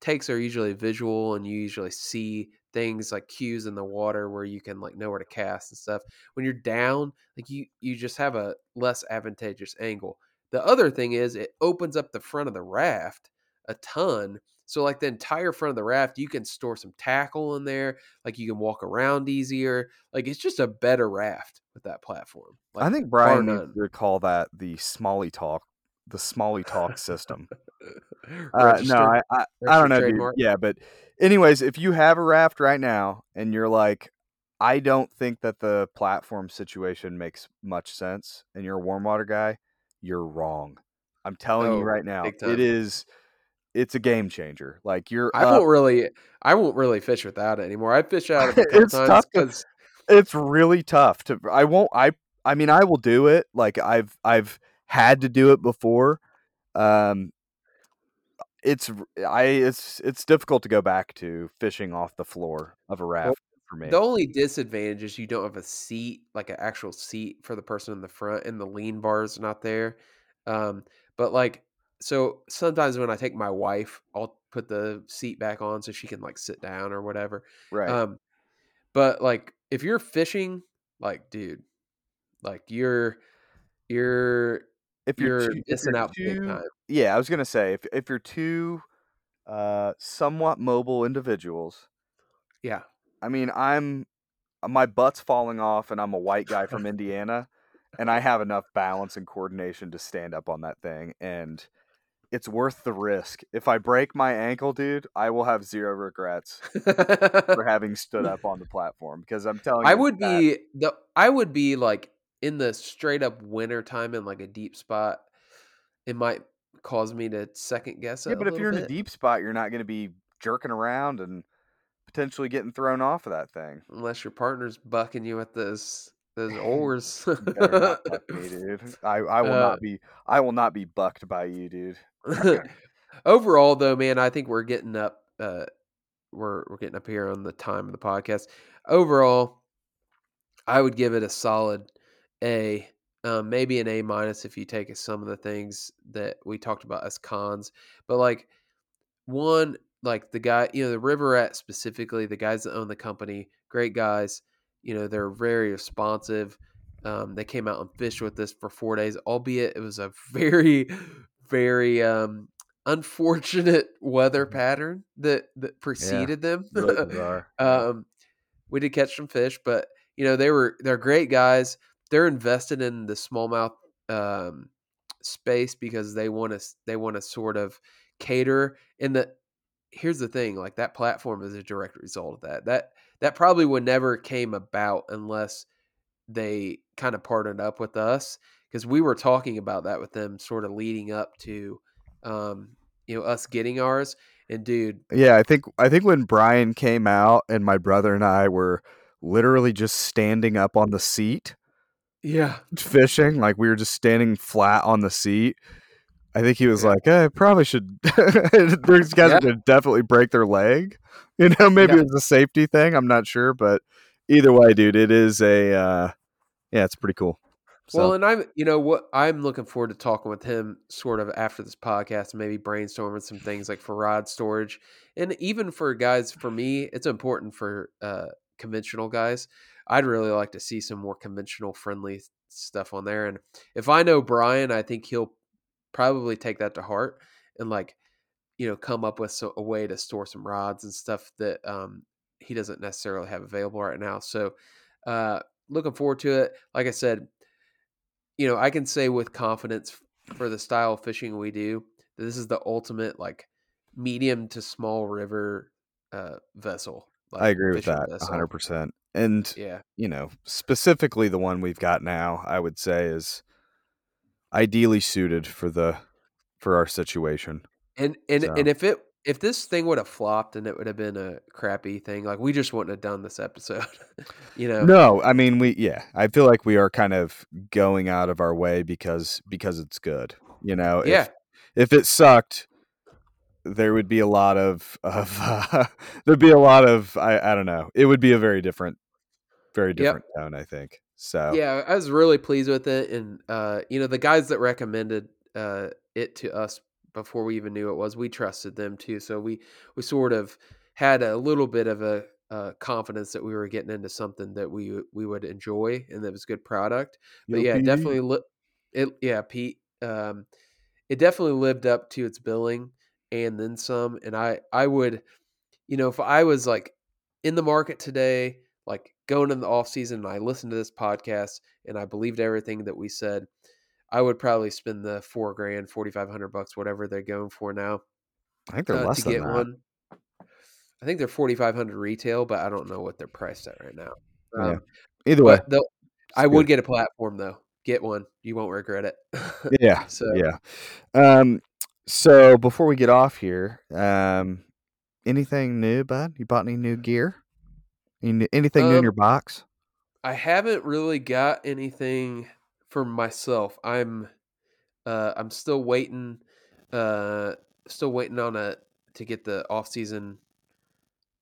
takes are usually visual and you usually see things like cues in the water where you can like know where to cast and stuff. When you're down, like you you just have a less advantageous angle. The other thing is it opens up the front of the raft a ton. So like the entire front of the raft, you can store some tackle in there. Like you can walk around easier. Like it's just a better raft with that platform. Like I think Brian none. call that the Smalley Talk, the Smalley Talk system. Uh, no, I, I, I don't know, dude. Yeah, but anyways, if you have a raft right now and you're like, I don't think that the platform situation makes much sense, and you're a warm water guy, you're wrong. I'm telling Oh, you right now, it is. It's a game changer. Like you're, I up- won't really, I won't really fish without it anymore. I fish out of it It's times tough to- it's really tough to i won't i i mean i will do it like i've i've had to do it before um it's I it's it's difficult to go back to fishing off the floor of a raft for me the only disadvantage is you don't have a seat, like an actual seat for the person in the front, and the lean bar is not there. Um, but like, so sometimes when I take my wife, I'll put the seat back on so she can like sit down or whatever. right Um, but like if you're fishing, like dude, like you're you're if you're, you're too, missing you're out too- time. yeah i was gonna say if, if you're two uh somewhat mobile individuals Yeah. i mean i'm my butt's falling off and i'm a white guy from indiana and I have enough balance and coordination to stand up on that thing, and it's worth the risk. If I break my ankle, dude, I will have zero regrets for having stood up on the platform because I'm telling you, I would that- be the I would be like in the straight up winter time in like a deep spot. It might cause me to second guess it. yeah. But if you're in a deep spot, you're not going to be jerking around and potentially getting thrown off of that thing. unless your partner's bucking you with those those oars. You better not buck me, dude. I, I will Uh, not be I will not be bucked by you, dude. Overall, though, man, I think we're getting up. Uh, we're we're getting up here on the time of the podcast. Overall, I would give it a solid A, um, maybe an A minus if you take some of the things that we talked about as cons. But like one, like the guy, you know, the River Rat specifically, the guys that own the company, great guys. You know, they're very responsive. Um, they came out and fished with us for four days, albeit it was a very, very um, unfortunate weather pattern that that preceded them. Really um, we did catch some fish, but you know they were they're great guys. They're invested in the smallmouth um, space because they want to they want to sort of cater. And the here's the thing, like that platform is a direct result of that. That that probably would never came about unless they kind of partnered up with us because we were talking about that with them sort of leading up to um, you know us getting ours. And dude, Yeah, I think I think when Brian came out and my brother and I were literally just standing up on the seat yeah, fishing, like we were just standing flat on the seat. I think he was Yeah. like, eh, I probably should these guys Yeah. are gonna definitely break their leg. You know, maybe Yeah. it was a safety thing. I'm not sure, but either way, dude, it is a uh yeah, it's pretty cool. So Well, and I'm, you know, what I'm looking forward to talking with him sort of after this podcast, and maybe brainstorming some things like for rod storage, and even for guys. For me, it's important for uh, conventional guys. I'd really like to see some more conventional friendly stuff on there. And if I know Brian, I think he'll probably take that to heart and like, you know, come up with a way to store some rods and stuff that um, he doesn't necessarily have available right now. So, uh, looking forward to it. Like I said, you know, I can say with confidence for the style of fishing we do that this is the ultimate like medium to small river uh, vessel. Like, I agree with that vessel. 100%. And Yeah, you know, specifically the one we've got now, I would say is ideally suited for the for our situation. and and So- and if it if this thing would have flopped and it would have been a crappy thing, like we just wouldn't have done this episode. you know, No, I mean we yeah, I feel like we are kind of going out of our way because because it's good. You know, yeah, if if it sucked, there would be a lot of of uh, there'd be a lot of I I don't know. It would be a very different, very different tone. I think so. Yeah, I was really pleased with it, and uh, you know, the guys that recommended uh, it to us before we even knew it was, we trusted them too. So we we sort of had a little bit of a uh, confidence that we were getting into something that we we would enjoy and that was good product. But Yo, yeah, definitely li- it yeah, Pete. Um, it definitely lived up to its billing and then some. And I I would, you know, if I was like in the market today, like going in the off season, and I listened to this podcast and I believed everything that we said, I would probably spend the four grand, forty five hundred bucks, whatever they're going for now, I think they're uh, less to than get that. one. I think they're forty five hundred retail, but I don't know what they're priced at right now. Yeah. Um, Either way, I would get a platform though. Get one, you won't regret it. Yeah, so yeah. Um, so before we get off here, um, anything new, bud? You bought any new gear? Any, anything new in Um, your box? I haven't really got anything for myself. I'm uh I'm still waiting uh still waiting on a to get the off season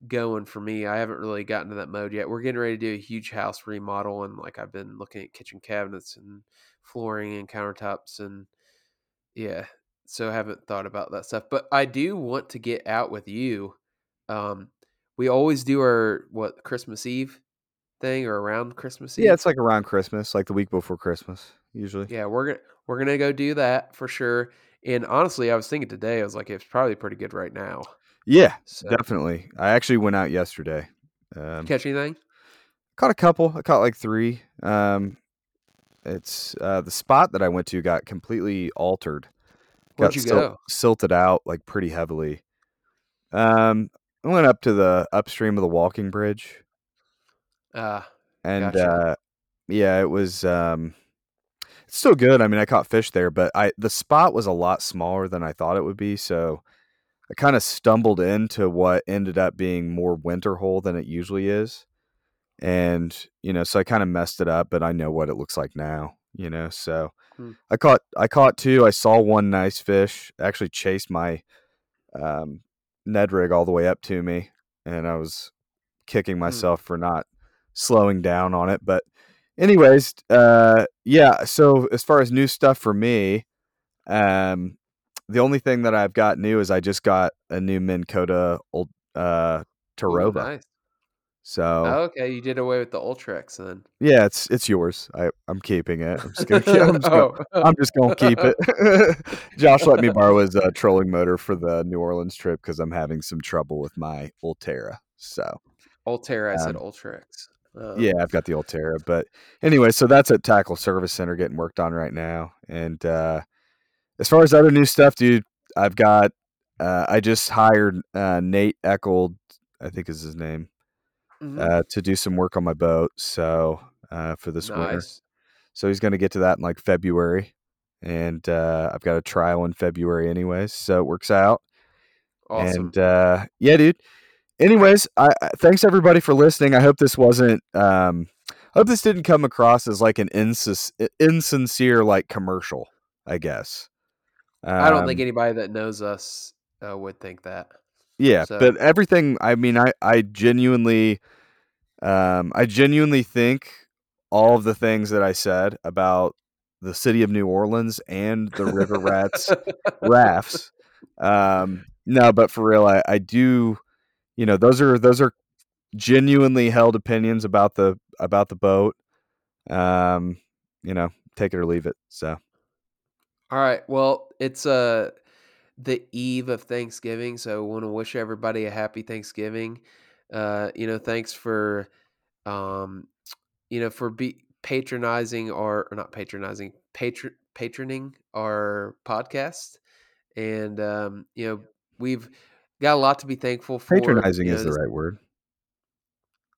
going for me. I haven't really gotten to that mode yet. We're getting ready to do a huge house remodel and like I've been looking at kitchen cabinets and flooring and countertops and yeah. So I haven't thought about that stuff. But I do want to get out with you. Um we always do our what Christmas Eve thing or around Christmas Eve. Yeah, it's like around Christmas, like the week before Christmas, usually. Yeah, we're gonna we're gonna go do that for sure. And honestly, I was thinking today, I was like, it's probably pretty good right now. Yeah, So definitely. I actually went out yesterday. Um, catch anything? caught a couple. I caught like three. Um, it's uh, the spot that I went to got completely altered. Where'd got you sil- go? silted out like pretty heavily. Um, I went up to the upstream of the walking bridge, Uh and Gotcha. uh, yeah, it was. Um, it's still good. I mean, I caught fish there, but I the spot was a lot smaller than I thought it would be. So I kind of stumbled into what ended up being more winter hole than it usually is, and you know, so I kind of messed it up. But I know what it looks like now. You know, so Hmm. I caught I caught two. I saw one nice fish. Actually, chased my um, Ned rig all the way up to me, and I was kicking myself for not slowing down on it. But, anyways, uh, yeah. So as far as new stuff for me, um, the only thing that I've got new is I just got a new Minn Kota old uh, Ooh, nice. So Oh, okay, you did away with the Ultrex then. yeah, it's it's yours. I I'm keeping it. I'm just gonna keep, I'm just gonna, oh, I'm just gonna keep it. Josh let me borrow his uh, trolling motor for the New Orleans trip because I'm having some trouble with my Ulterra. So Ulterra. I said um, Ultrex. Um, yeah, I've got the Ulterra, But anyway, so that's at Tackle Service Center getting worked on right now. And uh, as far as other new stuff, dude, I've got. Uh, I just hired uh, Nate Eckold, I think is his name, mhm, uh, to do some work on my boat. So uh, for this winter. So he's going to get to that in like February. And uh, I've got a trial in February, anyways. So it works out. Awesome. And uh, yeah, dude. Anyways, I, thanks everybody for listening. I hope this wasn't. Um, I hope this didn't come across as like an insis- insincere like commercial. I guess. I don't think Um, anybody that knows us uh, would think that. Yeah, So- but everything. I mean, I I genuinely, um, I genuinely think all of the things that I said about the city of New Orleans and the River Rats rafts. Um, no, but for real, I, I do. You know, those are those are genuinely held opinions about the about the boat. Um, you know, take it or leave it. So All right. Well, it's uh the eve of Thanksgiving, so I want to wish everybody a happy Thanksgiving. Uh, you know, thanks for um, you know, for be patronizing our or not patronizing, patron patroning our podcast. And um, you know, we've got a lot to be thankful for. patronizing you is the right word.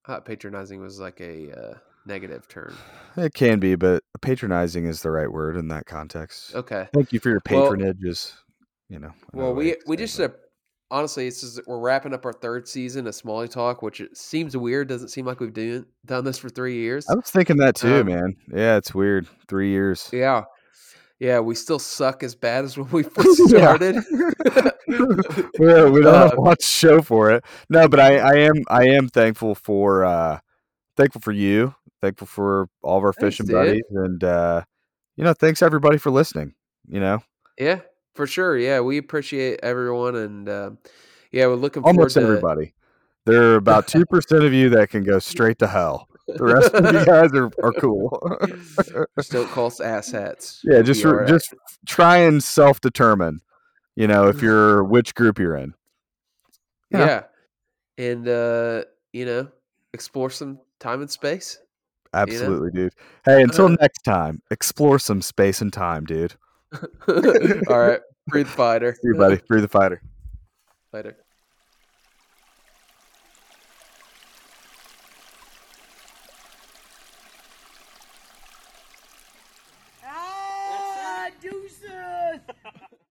I thought patronizing was like a uh, negative term. It can be, but patronizing is the right word in that context. Okay. Thank you for your Well- patronage. is you know. Well, we we just uh, honestly, it's just, we're wrapping up our third season of Smalley Talk, which it seems weird. Doesn't seem like we've done done this for three years. I was thinking that too, um, man. Yeah, it's weird. Three years. Yeah, Yeah, we still suck as bad as when we first started. we we don't have Uh, much to show for it. No, but I, I am I am thankful for uh thankful for you, thankful for all of our Thanks, fishing dude. buddies, and uh you know, thanks everybody for listening. You know, Yeah, for sure. Yeah, we appreciate everyone, and um, yeah, we're looking almost forward to. everybody. There are about two percent of you that can go straight to hell. The rest of you guys are, are cool. Just don't call us asshats. yeah, just be re- all right. just try and self determine. You know, if you're which group you're in. yeah. yeah. and uh, you know, explore some time and space. Absolutely, dude. Hey, until Uh, next time, explore some space and time, dude. all right, breathe fighter. See you, buddy. Free the fighter. Later.